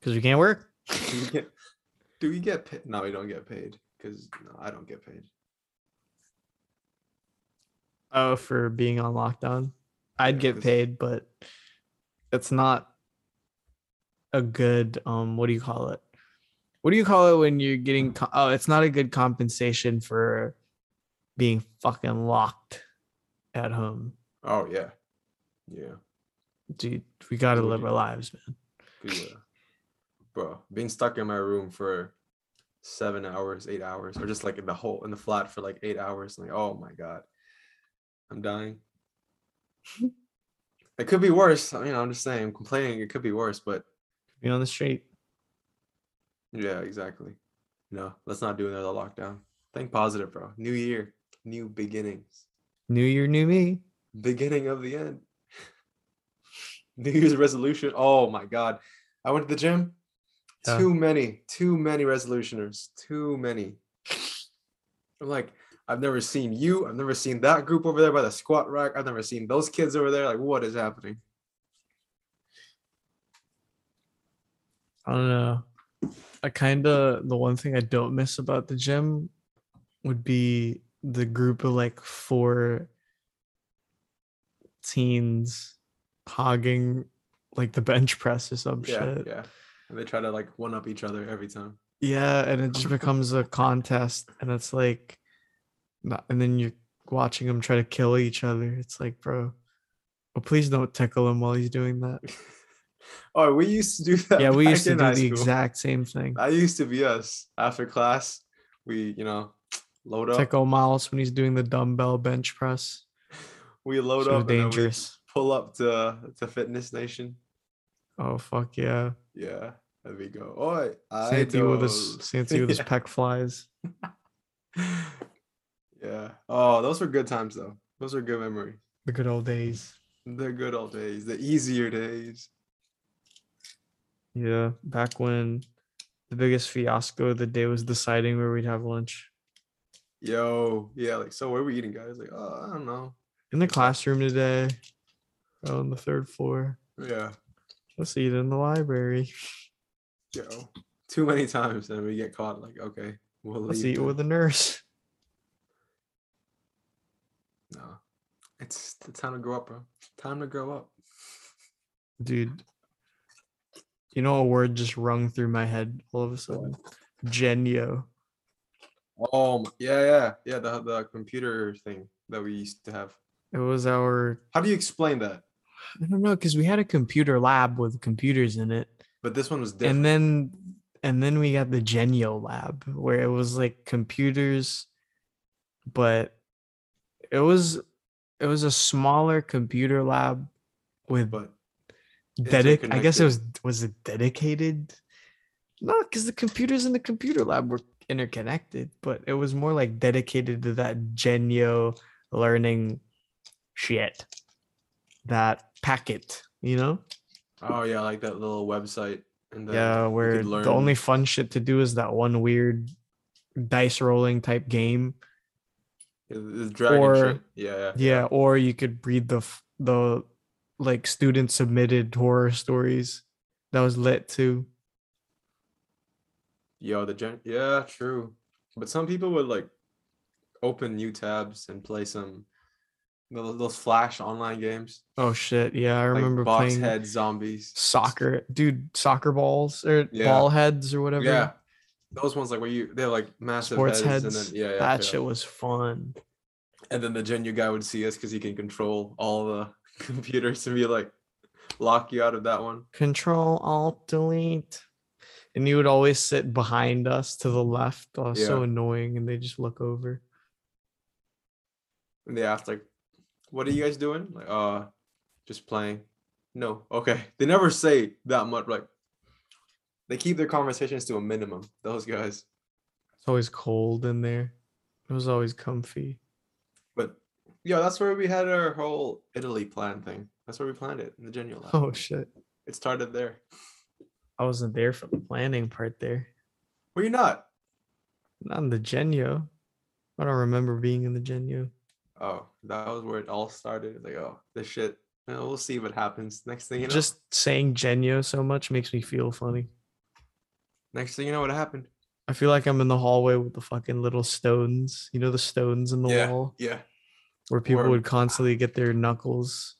because we can't work. [laughs] do we get do we get paid? No, we don't get paid. Because no, I don't get paid. Oh, for being on lockdown, I'd Yeah, get paid, but it's not a good um. What do you call it? What do you call it when you're getting? Co- oh, it's not a good compensation for being fucking locked at home, Oh yeah. Yeah. dude. We gotta live our lives, man. Yeah. Bro, being stuck in my room for seven hours, eight hours, or just like in the whole in the flat for like eight hours. Like, oh my god. I'm dying. it could be worse. I mean, I'm just saying, I'm complaining it could be worse, but Be on the street. yeah, exactly. No, let's not do another lockdown. Think positive, bro. New year, new beginnings. New year, new me. beginning of the end. [laughs] New Year's resolution. Oh my god. I went to the gym. Yeah. Too many, too many resolutioners. Too many. I'm like, I've never seen you. I've never seen that group over there by the squat rack. I've never seen those kids over there. Like, what is happening? I don't know. I kind of the one thing I don't miss about the gym would be the group of like four teens hogging like the bench press or some Yeah, shit. yeah. And they try to like one up each other every time. Yeah, and it just becomes a contest, and it's like, not, and then you're watching them try to kill each other. It's like, bro, well, please don't tickle him while he's doing that. [laughs] oh, we used to do [laughs] that. yeah, we used to do the school. exact same thing. That used to be us. After class, we, you know, [tsk] load up. Tickle Miles when he's doing the dumbbell bench press. we load So up and then we dangerous. pull up to to Fitness Nation. Oh fuck yeah! Yeah, there we go. Oi, Santi with his. Santi [laughs] with his pec flies. yeah. Oh, those were good times though. Those are good memories. The good old days. The good old days, the easier days. Yeah, back when the biggest fiasco of the day was deciding where we'd have lunch Yo, yeah, like so where are we eating, guys? Like, oh, I don't know. in the classroom today. Oh, on the third floor. Yeah, Let's eat in the library. yo. Too many times and we get caught like, okay, we'll Let's leave. eat with a nurse. [laughs] No. It's the time to grow up, bro. Time to grow up. Dude. You know a word just rung through my head all of a sudden. Genyo. Oh my, yeah, yeah, yeah. The the computer thing that we used to have. It was our How do you explain that? I don't know, because we had a computer lab with computers in it. But this one was different. and then and then we got the genyo lab where it was like computers but it was it was a smaller computer lab with but dedic i guess it was was it dedicated no because the computers in the computer lab were interconnected but it was more like dedicated to that genyo learning shit that packet you know oh yeah, like that little website. And yeah, where the only fun shit to do is that one weird dice rolling type game. The dragon Or- Yeah, yeah. Yeah, or you could read the the like student submitted horror stories. That was lit too. Yo, the gen. Yeah, true. But some people would like open new tabs and play some those, those flash online games. Oh shit, yeah, I Like remember box playing head zombies. soccer, dude, soccer balls or Yeah. ball heads or whatever. Yeah, those ones like where you they have like massive sports heads, heads. and then yeah, yeah that yeah. shit was fun. And then the genu guy would see us because he can control all the [laughs] computers and be like lock you out of that one. Control Alt Delete. And you would always sit behind us to the left. Oh, so annoying. And they just look over. And they asked like, "What are you guys doing?" Like, uh, just playing. No, okay. [laughs] They never say that much. Like, they keep their conversations to a minimum. Those guys. It's always cold in there. It was always comfy. But yeah, that's where we had our whole Italy plan thing. That's where we planned it in the Genyo lab. Oh shit. It started there. I wasn't there for the planning part there. Were you not? Not in the Genyo. I don't remember being in the Genyo. Oh, that was where it all started. Like, oh, this shit. you we'll see what happens. Next thing you know, Just saying Genyo so much makes me feel funny. next thing you know, what happened? I feel like I'm in the hallway with the fucking little stones. You know the stones in the yeah, wall yeah. where people Or- would constantly get their knuckles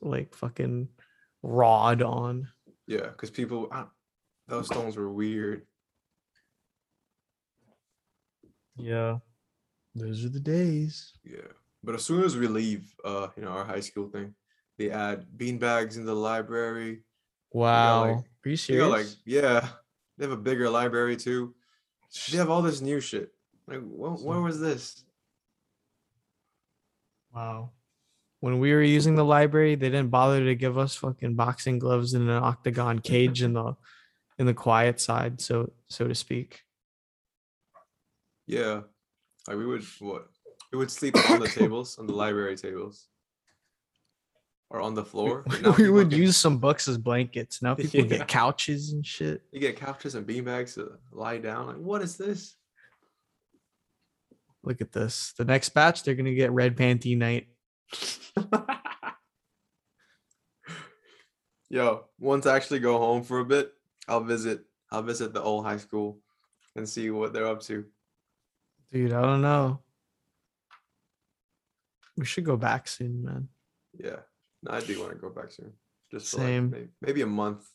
like fucking rawed on. Yeah, because people, I, those stones were weird. Yeah. Those are the days. Yeah, but as soon as we leave, uh, you know, our high school thing, they add beanbags in the library. Wow. like- Are you serious? like, yeah, they have a bigger library too. They have all this new shit. Like, what, where was this? Wow. When we were using the library, they didn't bother to give us fucking boxing gloves and an octagon cage in the in the quiet side, so so to speak. Yeah, like we would what? We would sleep on the tables, on the library tables, or on the floor. [laughs] we would can- use some books as blankets. Now people [laughs] Yeah. get couches and shit. You get couches and beanbags to lie down. Like, what is this? Look at this. The next batch, they're gonna get red panty night. [laughs] Yo, once I actually go home for a bit, I'll visit. I'll visit the old high school and see what they're up to. Dude, I don't know. We should go back soon, man. Yeah, no, I do want to go back soon. Just for Same. like maybe, maybe a month.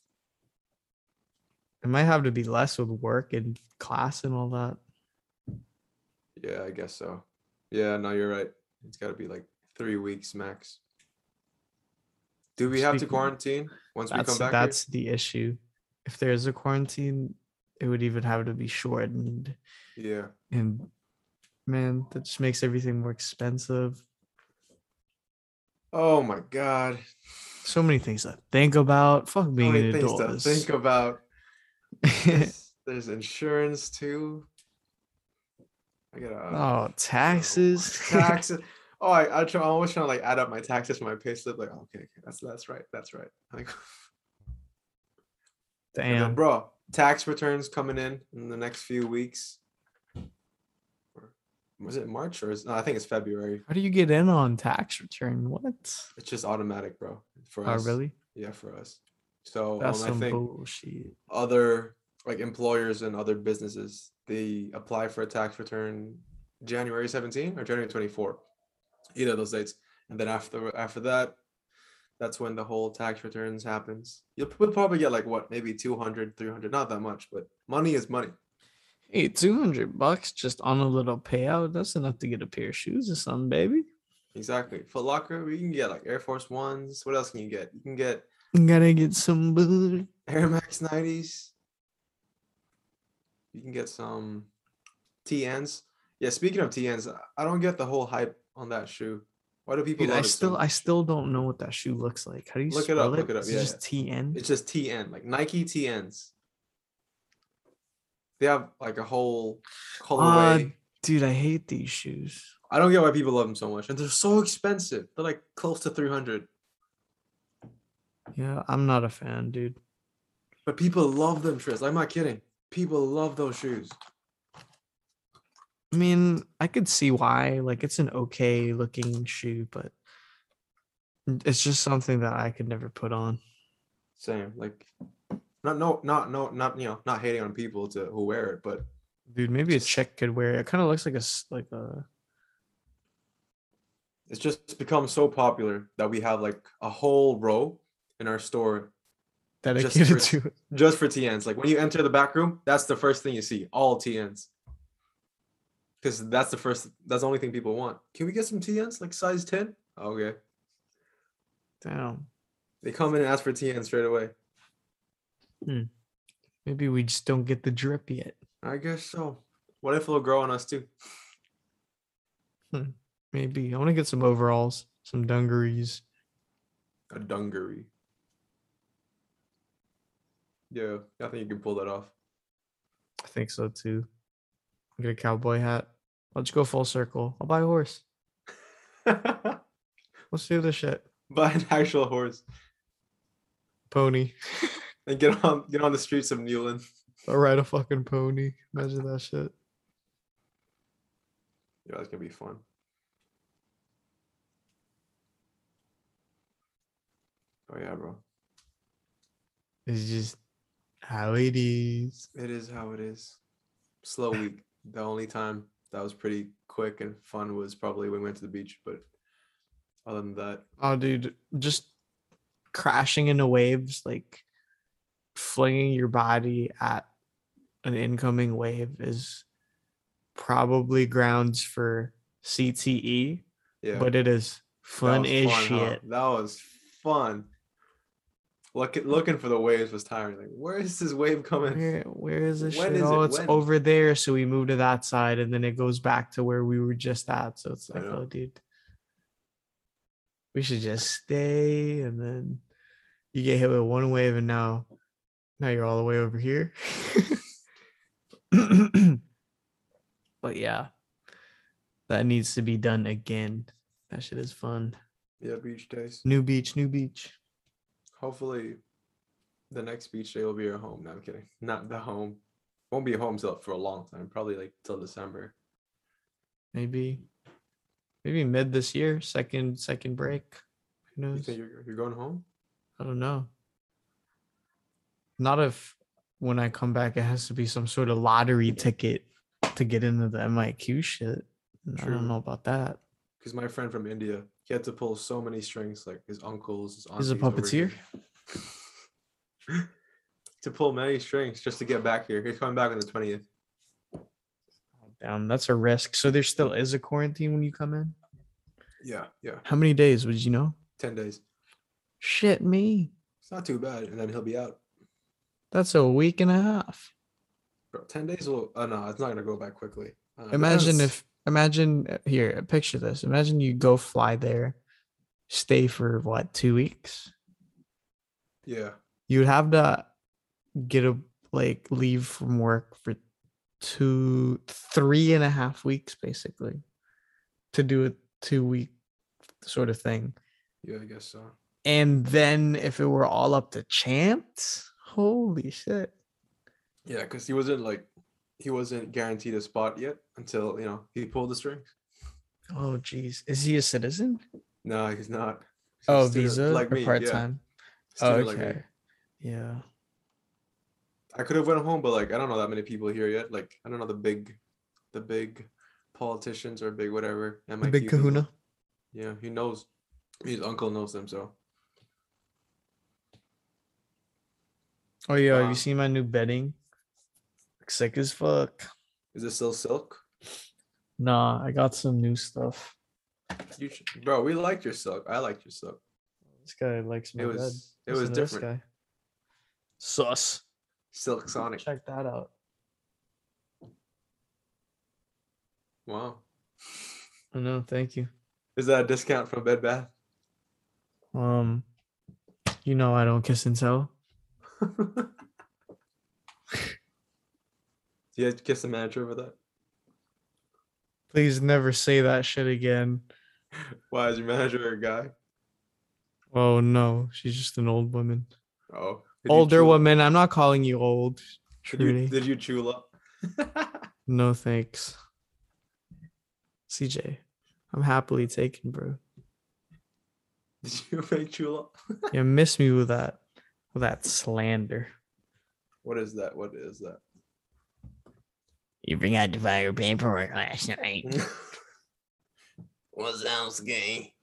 It might have to be less with work and class and all that. Yeah, I guess so. Yeah, no, you're right. It's got to be like three weeks max. Do we have to Speaking- quarantine once we That's come back? that's the issue. If there's a quarantine, it would even have to be shortened. Yeah. And man, that just makes everything more expensive. Oh my god. So many things to think about. Fuck So being many an things adult. to is- think about. There's, [laughs] there's insurance too. I gotta. Uh, oh, taxes. [laughs] [laughs] taxes. Oh, I, I try, I'm always trying to like add up my taxes for my payslip. Like, oh, okay, okay, that's that's right, that's right. Like, Damn. bro, tax returns coming in in the next few weeks. Was it March or is, no? I think it's February. How do you get in on tax return? What? It's just automatic, bro. For Oh, us, really? Yeah, for us. So um, I think bullshit. other like employers and other businesses they apply for a tax return January 17 or January 24 either of those dates and then after after that that's when the whole tax returns happens you'll probably get like what maybe 200 300 not that much but money is money Hey, 200 bucks just on a little payout. That's enough to get a pair of shoes or something, baby. exactly Foot Locker we can get like Air Force Ones what else can you get you can get Gotta get some booty. Air Max 90s you can get some TNs yeah speaking of TNs I don't get the whole hype on that shoe why do people Dude, I it so still I still don't know what that shoe looks like. How do you Look it up, look it up, Is yeah, just TN? It's just TN, like Nike TNs. They have like a whole uh, colorway. Dude, I hate these shoes. I don't get why people love them so much, and they're so expensive. They're like close to three hundred, Yeah, I'm not a fan, dude. but people love them. Tris, I'm not kidding. People love those shoes. I mean, I could see why. Like, it's an okay looking shoe, but it's just something that I could never put on. Same. Like, not no not no not you know not hating on people to who wear it, but Dude, maybe a Just- chick could wear it. It kind of looks like a like a it's just become so popular that we have like a whole row in our store dedicated for- [laughs] to just for TNs. Like when you enter the back room, that's the first thing you see, all TNs. Because that's the first, that's the only thing people want. Can we get some TNs like size 10? Okay. Damn. They come in and ask for TNs straight away. Maybe we just don't get the drip yet. I guess so. What if it'll grow on us too? Hmm. Maybe I want to get some overalls, some dungarees. A dungaree. Yeah, I think you can pull that off. I think so too. Get a cowboy hat. Let's go full circle. I'll buy a horse. [laughs] Let's do this shit. Buy an actual horse Pony. [laughs] and get on get on the streets of Newland. I'll ride a fucking pony. Imagine that shit. Yeah, that's gonna be fun. Oh yeah, bro. It's just how it is. It is how it is. Slow week. The only time that was pretty quick and fun was probably when we went to the beach. But other than that, Oh, dude, just crashing into waves, like flinging your body at an incoming wave is probably grounds for CTE, yeah. but it is fun as fun, huh? That was fun. Looking looking for the waves was tiring. Like, where is this wave coming? Where, where is this When shit? is Oh, it? it's When? over there. So we move to that side and then it goes back to where we were just at. So it's like, oh, dude, we should just stay. And then you get hit with one wave and now, now you're all the way over here. [clears throat] but yeah, that needs to be done again. That shit is fun. Yeah, beach days. New beach, new beach. Hopefully, the next beach day will be our home. No, I'm kidding. Not the home. Won't be home till for a long time. Probably like till December. Maybe, maybe mid this year, second, second break. Who You knows? think you're, you're going home? I don't know. Not if when I come back, it has to be some sort of lottery ticket to get into the MIQ shit. I don't know about that. Because my friend from India, he had to pull so many strings, like his uncles, his He's a puppeteer. [laughs] to pull many strings just to get back here. He's coming back on the twentieth. Damn, that's a risk. So there still is a quarantine when you come in. Yeah, yeah, How many days would you know? ten days. Shit, me. It's not too bad, and then he'll be out. That's a week and a half. Bro, ten days will. Oh no, it's not gonna go back quickly. Uh, Imagine if, imagine uh, here, picture this. Imagine you go fly there, stay for what, two weeks? Yeah, you'd have to get a like leave from work for two three and a half weeks basically to do a two week sort of thing yeah, I guess so. and then if it were all up to chance holy shit Yeah, because he wasn't like he wasn't guaranteed a spot yet until you know he pulled the strings. oh geez is he a citizen No, he's not. He's a oh visa like or me, part-time oh, student like me. okay yeah I could have went home, but like I don't know that many people here yet. Like I don't know the big, the big politicians or big whatever. the MIT big people. kahuna Yeah, he knows. His uncle knows them, so oh yeah have you seen my new bedding sick as fuck is it still silk? nah i got some new stuff You, should- bro, we liked your silk. I liked your silk. This guy likes my It bed. was it Listen was to this different. guy. Sus. Silk Sonic. Check that out. Wow. I know. Thank you. Is that a discount from Bed Bath? Um, you know I don't kiss and tell. [laughs] Do you have to kiss the manager over that? Please never say that shit again. [laughs] Why is your manager a guy? Oh no, she's just an old woman. Oh, Older woman. I'm not calling you old. Did you, did you chew up? [laughs] No thanks. CJ, I'm happily taken, bro. Did you make Chula? You miss me with that that slander. What is that? What is that? You forgot to file your paperwork last night. What's else gay?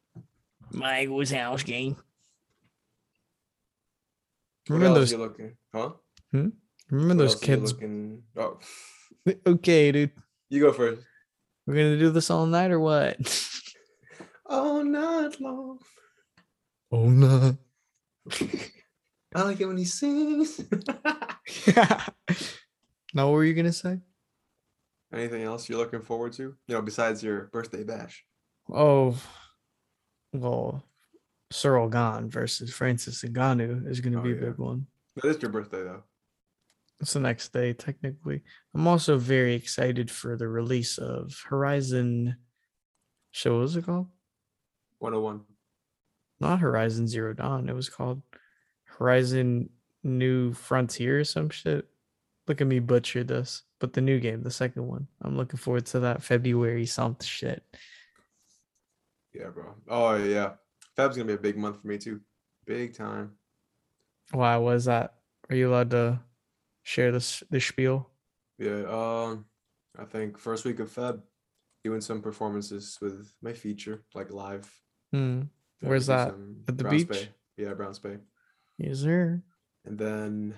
Mike was house game. What Remember those you looking? Huh? Hmm? remember What those kids Looking... Oh, [laughs] Okay, dude. you go first. We're gonna do this all night or what? [laughs] All night long. Oh no. [laughs] I like it when he sings. [laughs] now what were you gonna say? Anything else you're looking forward to? You know, besides your birthday bash. Oh well Ciryl Gane versus Francis Ngannou is gonna Oh, be a yeah. big one. That is your birthday though. It's the next day, technically. I'm also very excited for the release of Horizon. Show what was it called? 101. Not Horizon Zero Dawn. It was called Horizon New Frontier or some shit. Look at me butcher this. But the new game, the second one. I'm looking forward to that February something shit. Yeah, bro. Oh yeah. Feb's gonna be a big month for me too. Big time. Why was that? Are you allowed to share this the spiel? Yeah. Um, I think first week of Feb, doing some performances with my feature, like live. Hmm. Where's that? At the Browns beach? Bay. Yeah, Browns Bay. Yes, sir. And then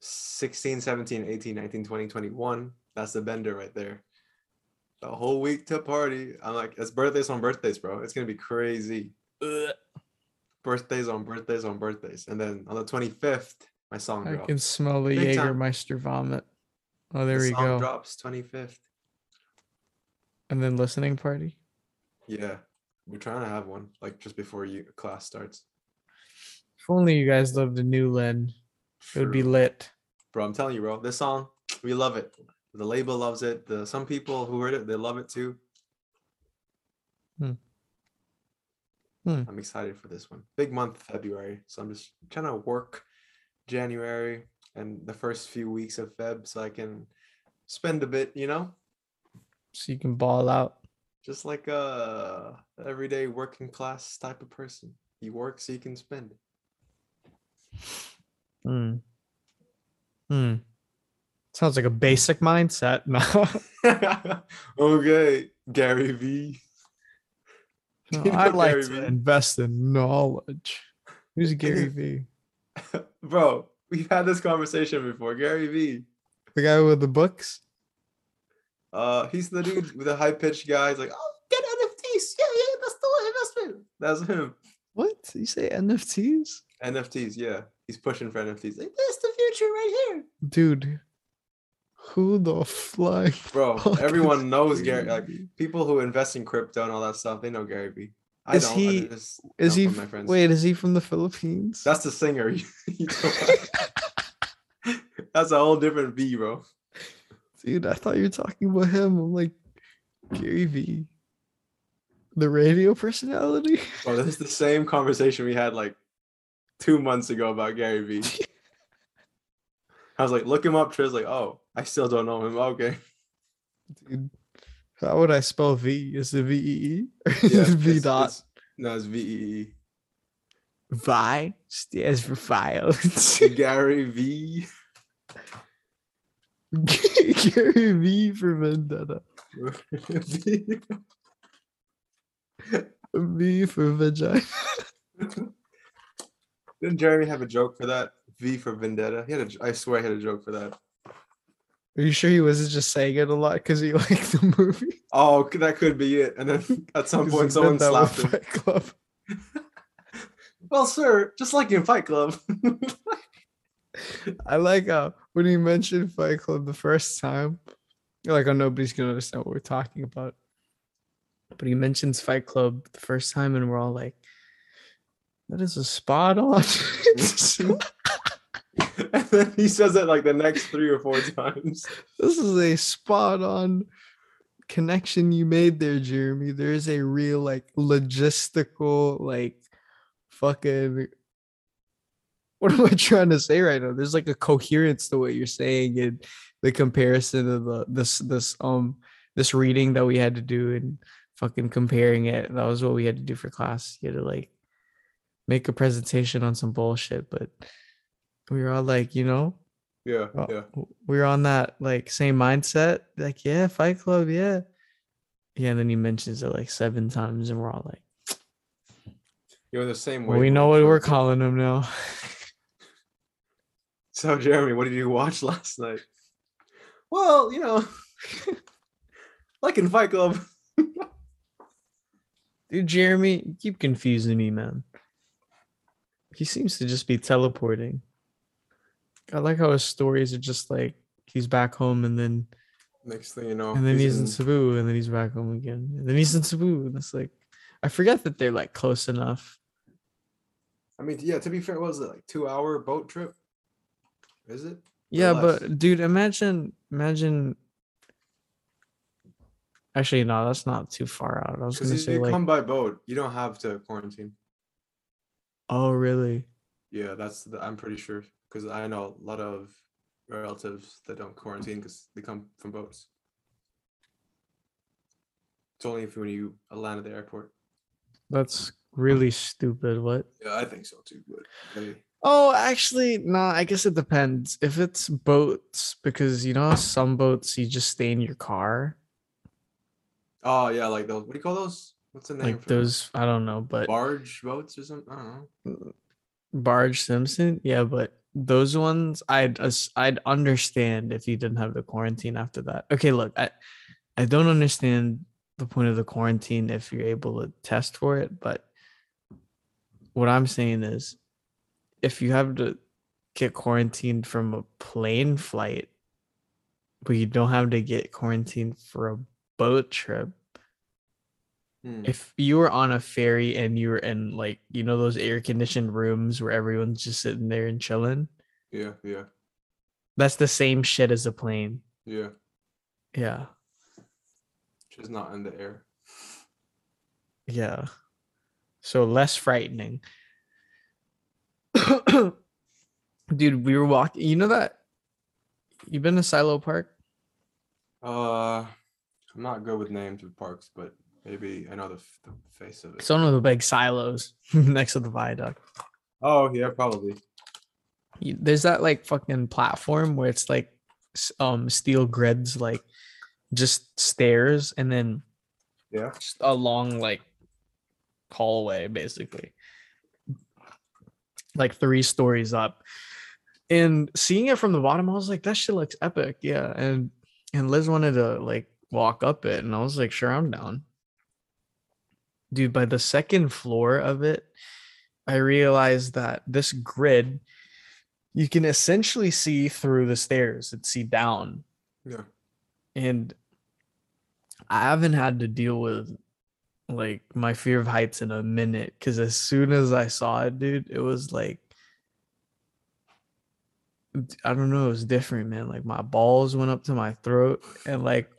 16, 17, 18, 19, 20, 21. That's the bender right there. The whole week to party. I'm like, it's birthdays on birthdays, bro. It's gonna be crazy. Birthdays on birthdays on birthdays. And then on the 25th, my song I drops. can smell the Big time. Jägermeister vomit. Oh, there the we song go. drops 25th. And then listening party. Yeah. We're trying to have one, like just before you class starts. If only you guys loved the new Len. It would be lit. Bro, I'm telling you, bro. This song, we love it. The label loves it. The some people who heard it, they love it too. Hmm. Hmm. I'm excited for this one. Big month, February. So I'm just trying to work January and the first few weeks of Feb so I can spend a bit, you know? So you can ball out. Just like a everyday working class type of person. You work so you can spend. Hmm. Hmm. Sounds like a basic mindset. [laughs] No. [laughs] okay, Gary V. No, I like Gary to Vee? invest in knowledge. Who's Gary Vee? [laughs] Bro, we've had this conversation before. Gary V. The guy with the books? Uh, he's the dude with the high pitched guy. He's like, oh, get NFTs. Yeah, yeah, that's the investment. That's him. What? You say NFTs? NFTs, yeah. He's pushing for NFTs. Like, that's the future right here. Dude. Who the fly? Bro, [laughs] everyone knows Gary. Like people who invest in crypto and all that stuff, they know Gary V. I Is don't. he- Is he from my f- friends. wait, is he from the Philippines? That's the singer. [laughs] [laughs] That's a whole different V, bro. Dude, I thought you were talking about him. I'm like Gary V. The radio personality? Bro, this is the same conversation we had like two months ago about Gary V. [laughs] I was like, look him up. Tris like, oh, I still don't know him. Okay. Dude. How would I spell V? Is it V E E? Or [laughs] Yeah, is it V it's- dot? it's- No, it's V E E. Vi stands for violence. [laughs] Gary V. Gary V for vendetta. V. V for vagina. Didn't Jeremy have a joke for that? V for Vendetta. He had a. I swear he had a joke for that. Are you sure he wasn't just saying it a lot because he [laughs] liked the movie? Oh, that could be it. And then [laughs] at some point, someone slapped him. Fight Club. [laughs] Well, sir, just like in Fight Club. I like uh when he mentioned Fight Club the first time. You're like, oh, nobody's gonna understand what we're talking about. But he mentions Fight Club the first time, and we're all like, "That is a spot on." [laughs] and then he says it like the next three or four times. this is a spot on connection you made there, Jeremy. There is a real like logistical like fucking what am I trying to say right now? There's like a coherence to what you're saying and the comparison of the this this um this reading that we had to do and fucking comparing it. That was what we had to do for class. You had to like make a presentation on some bullshit, but we were all like, you know, Yeah, uh, yeah. we were on that like same mindset. Like, yeah, Fight Club, yeah. Yeah, and then he mentions it like seven times, and we're all like, You're the same way. we know what we're calling him now. [laughs] So, Jeremy, what did you watch [laughs] last night? Well, you know, [laughs] like in Fight Club. Dude, Jeremy, you keep confusing me, man. He seems to just be teleporting. I like how his stories are just like he's back home and then Next thing you know, and then he's, in in- Cebu and then he's back home again. And then he's in Cebu. And it's like I forget that they're like close enough. I mean, yeah. To be fair, what was it like two hour boat trip? Is it? Yeah, less. but dude, imagine imagine actually no, that's not too far out. I was gonna you, say you like come by boat, you don't have to quarantine. Oh really? Yeah, that's the, I'm pretty sure because I know a lot of relatives that don't quarantine because they come from boats. It's only if when you land at the airport. That's really stupid. What? Yeah, I think so too. But hey, Oh, actually, no, I guess it depends. If it's boats, because you know some boats you just stay in your car, oh yeah, like those. What do you call those? What's the name? like for them? those. I don't know, but barge boats or something. I don't know. Barge Simpson, yeah, but those ones, I'd I'd understand if you didn't have the quarantine after that. Okay, look, I I don't understand the point of the quarantine if you're able to test for it, but what I'm saying is, if you have to get quarantined from a plane flight, but you don't have to get quarantined for a boat trip, Hmm. if you were on a ferry and you were in like you know those air conditioned rooms where everyone's just sitting there and chilling? Yeah, yeah, that's the same shit as a plane. Yeah. yeah. Just not in the air. yeah. So less frightening. [coughs] Dude we were walking you know that you've been to silo park? Uh, I'm not good with names of parks, but maybe I know the, the face of it. it's one of the big silos [laughs] next to the viaduct Oh yeah, probably. there's that like fucking platform where it's like um steel grids like just stairs and then Yeah. just a long like hallway basically like three stories up and seeing it from the bottom i was like that shit looks epic yeah and and liz wanted to like walk up it and i was like sure i'm down dude by the second floor of it i realized that this grid you can essentially see through the stairs and see down Yeah. and I haven't had to deal with like my fear of heights in a minute because as soon as I saw it, dude, it was like, I don't know, it was different, man. Like my balls went up to my throat and like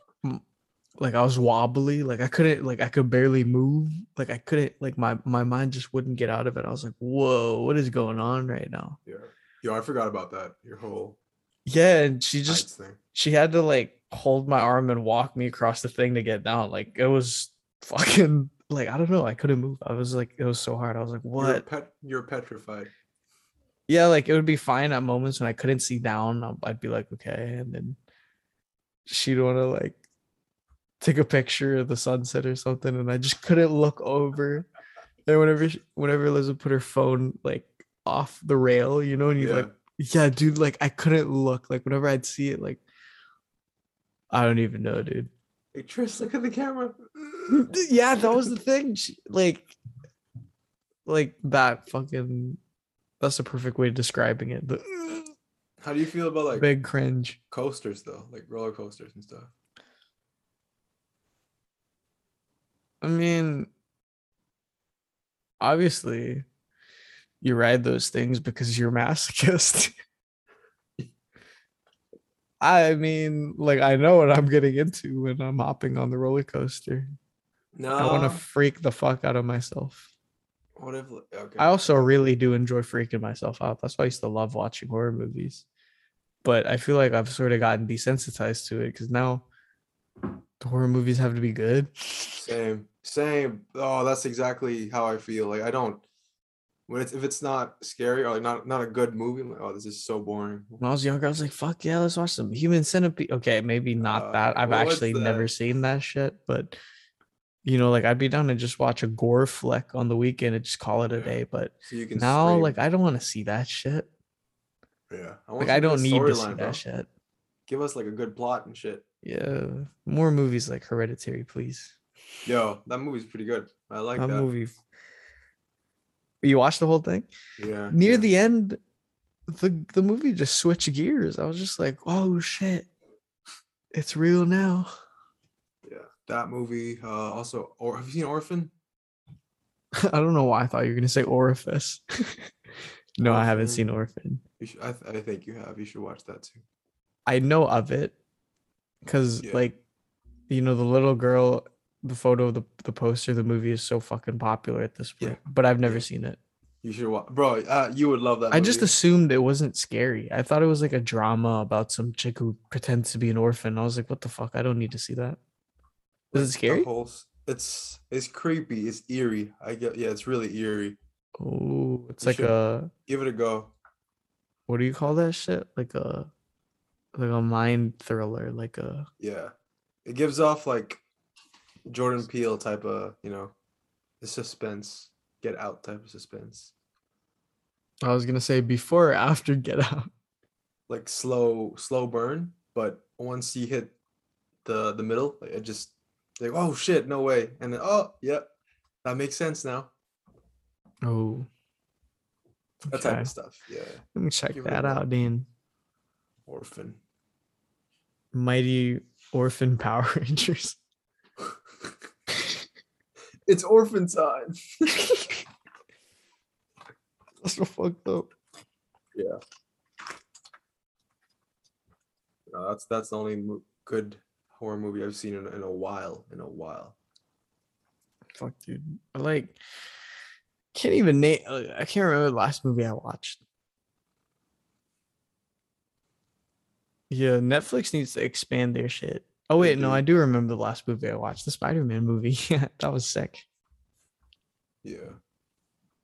like I was wobbly, like I couldn't like I could barely move, like I couldn't like my my mind just wouldn't get out of it. I was like, "Whoa, what is going on right now?" Yeah. Yo, I forgot about that. Your whole Yeah, and she just she had to like hold my arm and walk me across the thing to get down. Like it was fucking like I don't know. I couldn't move. I was like it was so hard. I was like, You're what? pet. You're petrified. Yeah, like it would be fine at moments when I couldn't see down. I'd be like, okay, and then she'd want to like take a picture of the sunset or something, and I just couldn't look over. And whenever she, whenever Liz would put her phone like off the rail, you know, and you Yeah. like, yeah, dude, like I couldn't look. Like whenever I'd see it, like I don't even know, dude. Hey, Tris, look at the camera. yeah, that was the thing. She, like, like that fucking. That's the perfect way of describing it. How do you feel about like big cringe. coasters though, like roller coasters and stuff? I mean, obviously, you ride those things because you're masochist. [laughs] I mean, like I know what I'm getting into when I'm hopping on the roller coaster. No. I want to freak the fuck out of myself. What if? Okay. I also really do enjoy freaking myself out. That's why I used to love watching horror movies. But I feel like I've sort of gotten desensitized to it because now the horror movies have to be good. Same, same. Oh, that's exactly how I feel. Like I don't when it's if it's not scary or like not not a good movie. I'm like, oh, this is so boring. When I was younger, I was like, "Fuck yeah, let's watch some Human Centipede." Okay, maybe not Uh, that. I've actually never seen that shit, but you know, like I'd be down to just watch a gore flick on the weekend and just call it a day. But So you can now, scream. like, I don't want to see that shit. yeah, I Like, I don't need to see storyline, that bro. shit. Give us like a good plot and shit. Yeah, more movies like Hereditary, please. Yo, that movie's pretty good. I like that that. movie. You watched the whole thing? Yeah. Near yeah. the end, the the movie just switched gears. I was just like, "Oh shit, it's real now." yeah, that movie. Uh, also, or have you seen Orphan? [laughs] I don't know why I thought you were gonna say orifice. [laughs] no, I haven't seen Orphan. Should, I, th- I think you have. You should watch that too. I know of it because, Yeah. like, you know, the little girl, the photo of the the poster, the movie is so fucking popular at this point. Yeah. But I've never Yeah. seen it. You should watch, bro. Uh, you would love that. I just assumed it wasn't scary. I thought it was like a drama about some chick who pretends to be an orphan. I was like, what the fuck? I don't need to see that. Is it scary? whole it's it's creepy. It's eerie. I get. Yeah, it's really eerie. Oh, it's You like a Give it a go. what do you call that shit? Like a like a mind thriller, like a Yeah, it gives off like Jordan Peele type of you know, the suspense, get out type of suspense, I was gonna say before or after Get Out. like slow slow burn. But once you hit the the middle, like it just like oh shit, no way, and then oh yep, that makes sense now. Oh, That type of stuff. Yeah, let me check Give that out, Dean. Orphan. Mighty Orphan Power [laughs] Rangers. It's orphan time. [laughs] That's so fucked up. Yeah. No, that's that's the only mo- good horror movie I've seen in, in a while. In a while. Fuck, dude. I like can't even name. Uh, I can't remember the last movie I watched. Yeah, Netflix needs to expand their shit. Oh wait, no. I do remember the last movie I watched, the Spider-Man movie. [laughs] Yeah, that was sick. Yeah.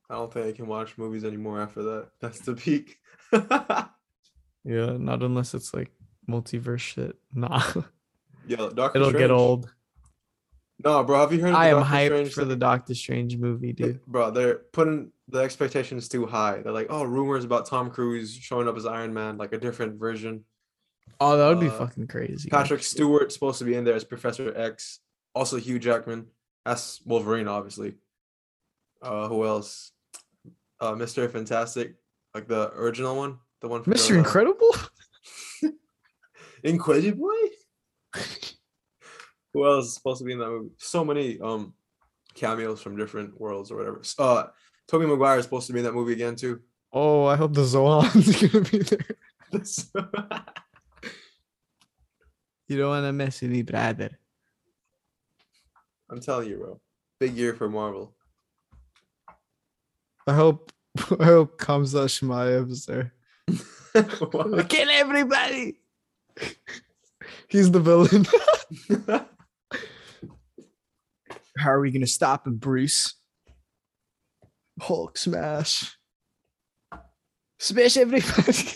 I don't think I can watch movies anymore after that. [laughs] That's the peak. [laughs] Yeah, not unless it's like multiverse shit. Nah, yeah, Doctor it'll Strange. get old. No, bro, have you heard of the I am Doctor hyped Strange for the? Doctor Strange movie, dude. Bro, they're putting the expectations too high. They're like, oh, rumors about Tom Cruise showing up as Iron Man, like a different version. Oh, that would be uh, fucking crazy. Patrick actually. Stewart supposed to be in there as Professor X. Also Hugh Jackman as Wolverine, obviously. Uh, who else? Uh, Mister Fantastic, like the original one, the one. from Mr. the- Incredible? [laughs] Incredible. Who else is supposed to be in that movie? So many um cameos from different worlds or whatever. Uh, Tobey Maguire is supposed to be in that movie again too. Oh, I hope the Zohan's [laughs] gonna be there. [laughs] You don't want to mess with me, brother. I'm telling you, bro. Big year for Marvel. I hope [laughs] I hope Khamzat Chimaev is there. What? Kill everybody. [laughs] He's the villain. [laughs] How are we gonna stop him, Bruce? Hulk smash. Smash everybody.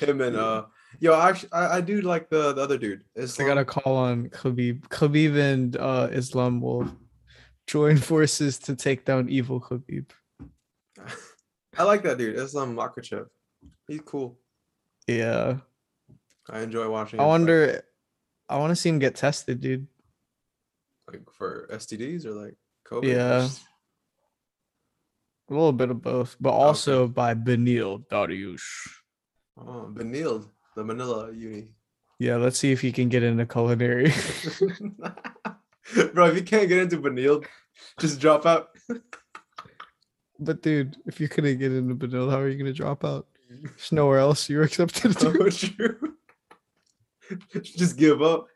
Him and uh, yo, actually, I, I do like the the other dude. I got a call on Khabib. Khabib and uh, Islam will join [laughs] forces to take down evil Khabib. [laughs] I like that dude. Islam Makhachev. He's cool. Yeah. I enjoy watching. I wonder. I want to see him get tested, dude. like for STDs or like COVID. Yeah. A little bit of both, but also by Beneil Dariush. Oh, Benilde, the Manila uni. Yeah, let's see if he can get into culinary. [laughs] [laughs] Bro, if you can't get into Benilde, just drop out. but dude, if you couldn't get into Benil, how are you gonna drop out? There's nowhere else you're accepted to. [laughs] Oh, just give up.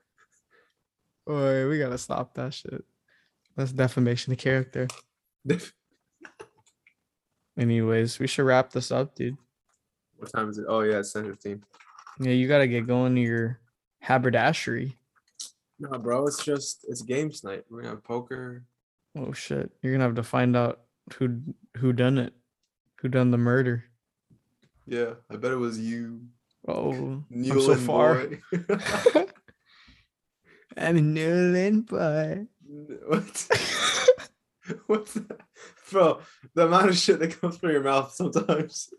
Boy, we gotta stop that shit. That's defamation of character. Anyways, we should wrap this up, dude. What time is it? Oh yeah, it's 10 15. Yeah, you gotta get going to your haberdashery. No, bro, it's just it's games night. We're gonna have poker. Oh shit! You're gonna have to find out who who done it, who done the murder. Yeah, I bet it was you. Oh, I'm so far. boy. [laughs] I'm a Newland boy. [laughs] what? [laughs] What's that? Bro, the amount of shit that comes from your mouth sometimes.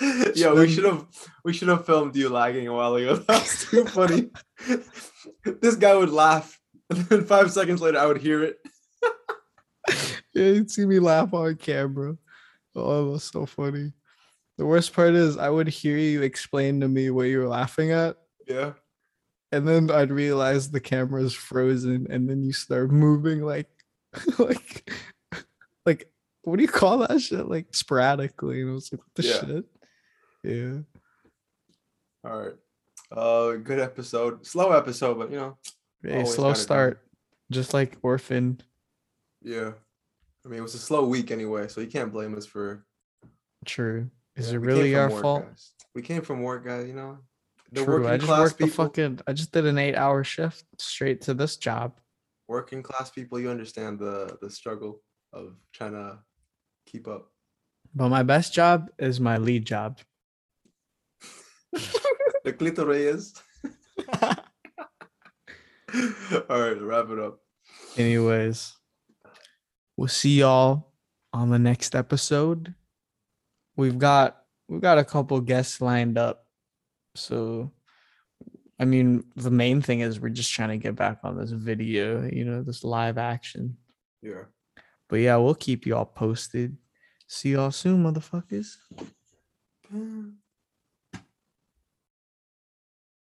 [laughs] Yo, we should have we should have filmed you lagging a while ago. [laughs] That's too funny. [laughs] this guy would laugh, and then five seconds later, I would hear it. Yeah, you'd see me laugh on camera. Oh, that was so funny. The worst part is I would hear you explain to me what you were laughing at, Yeah. and then I'd realize the camera's frozen, and then you start moving like, like, like what do you call that shit? Like sporadically, and I was like, what the Yeah. shit? Yeah. All right. Uh, good episode. Slow episode, but you know, Hey, slow start, just like Orphan. yeah. I mean, it was a slow week anyway, so you can't blame us for. True. Is yeah, it really our work, fault? guys. We came from work, guys. You know, the True. I just class worked the people. fucking. I just did an eight-hour shift straight to this job. Working class people, you understand the the struggle of trying to keep up. But my best job is my lead job. [laughs] The clitoris. [laughs] All right, wrap it up. Anyways, we'll see y'all on the next episode. We've got we've got a couple guests lined up. So I mean, the main thing is we're just trying to get back on this video, you know, this live action. Yeah. But yeah, we'll keep y'all posted. See y'all soon, motherfuckers.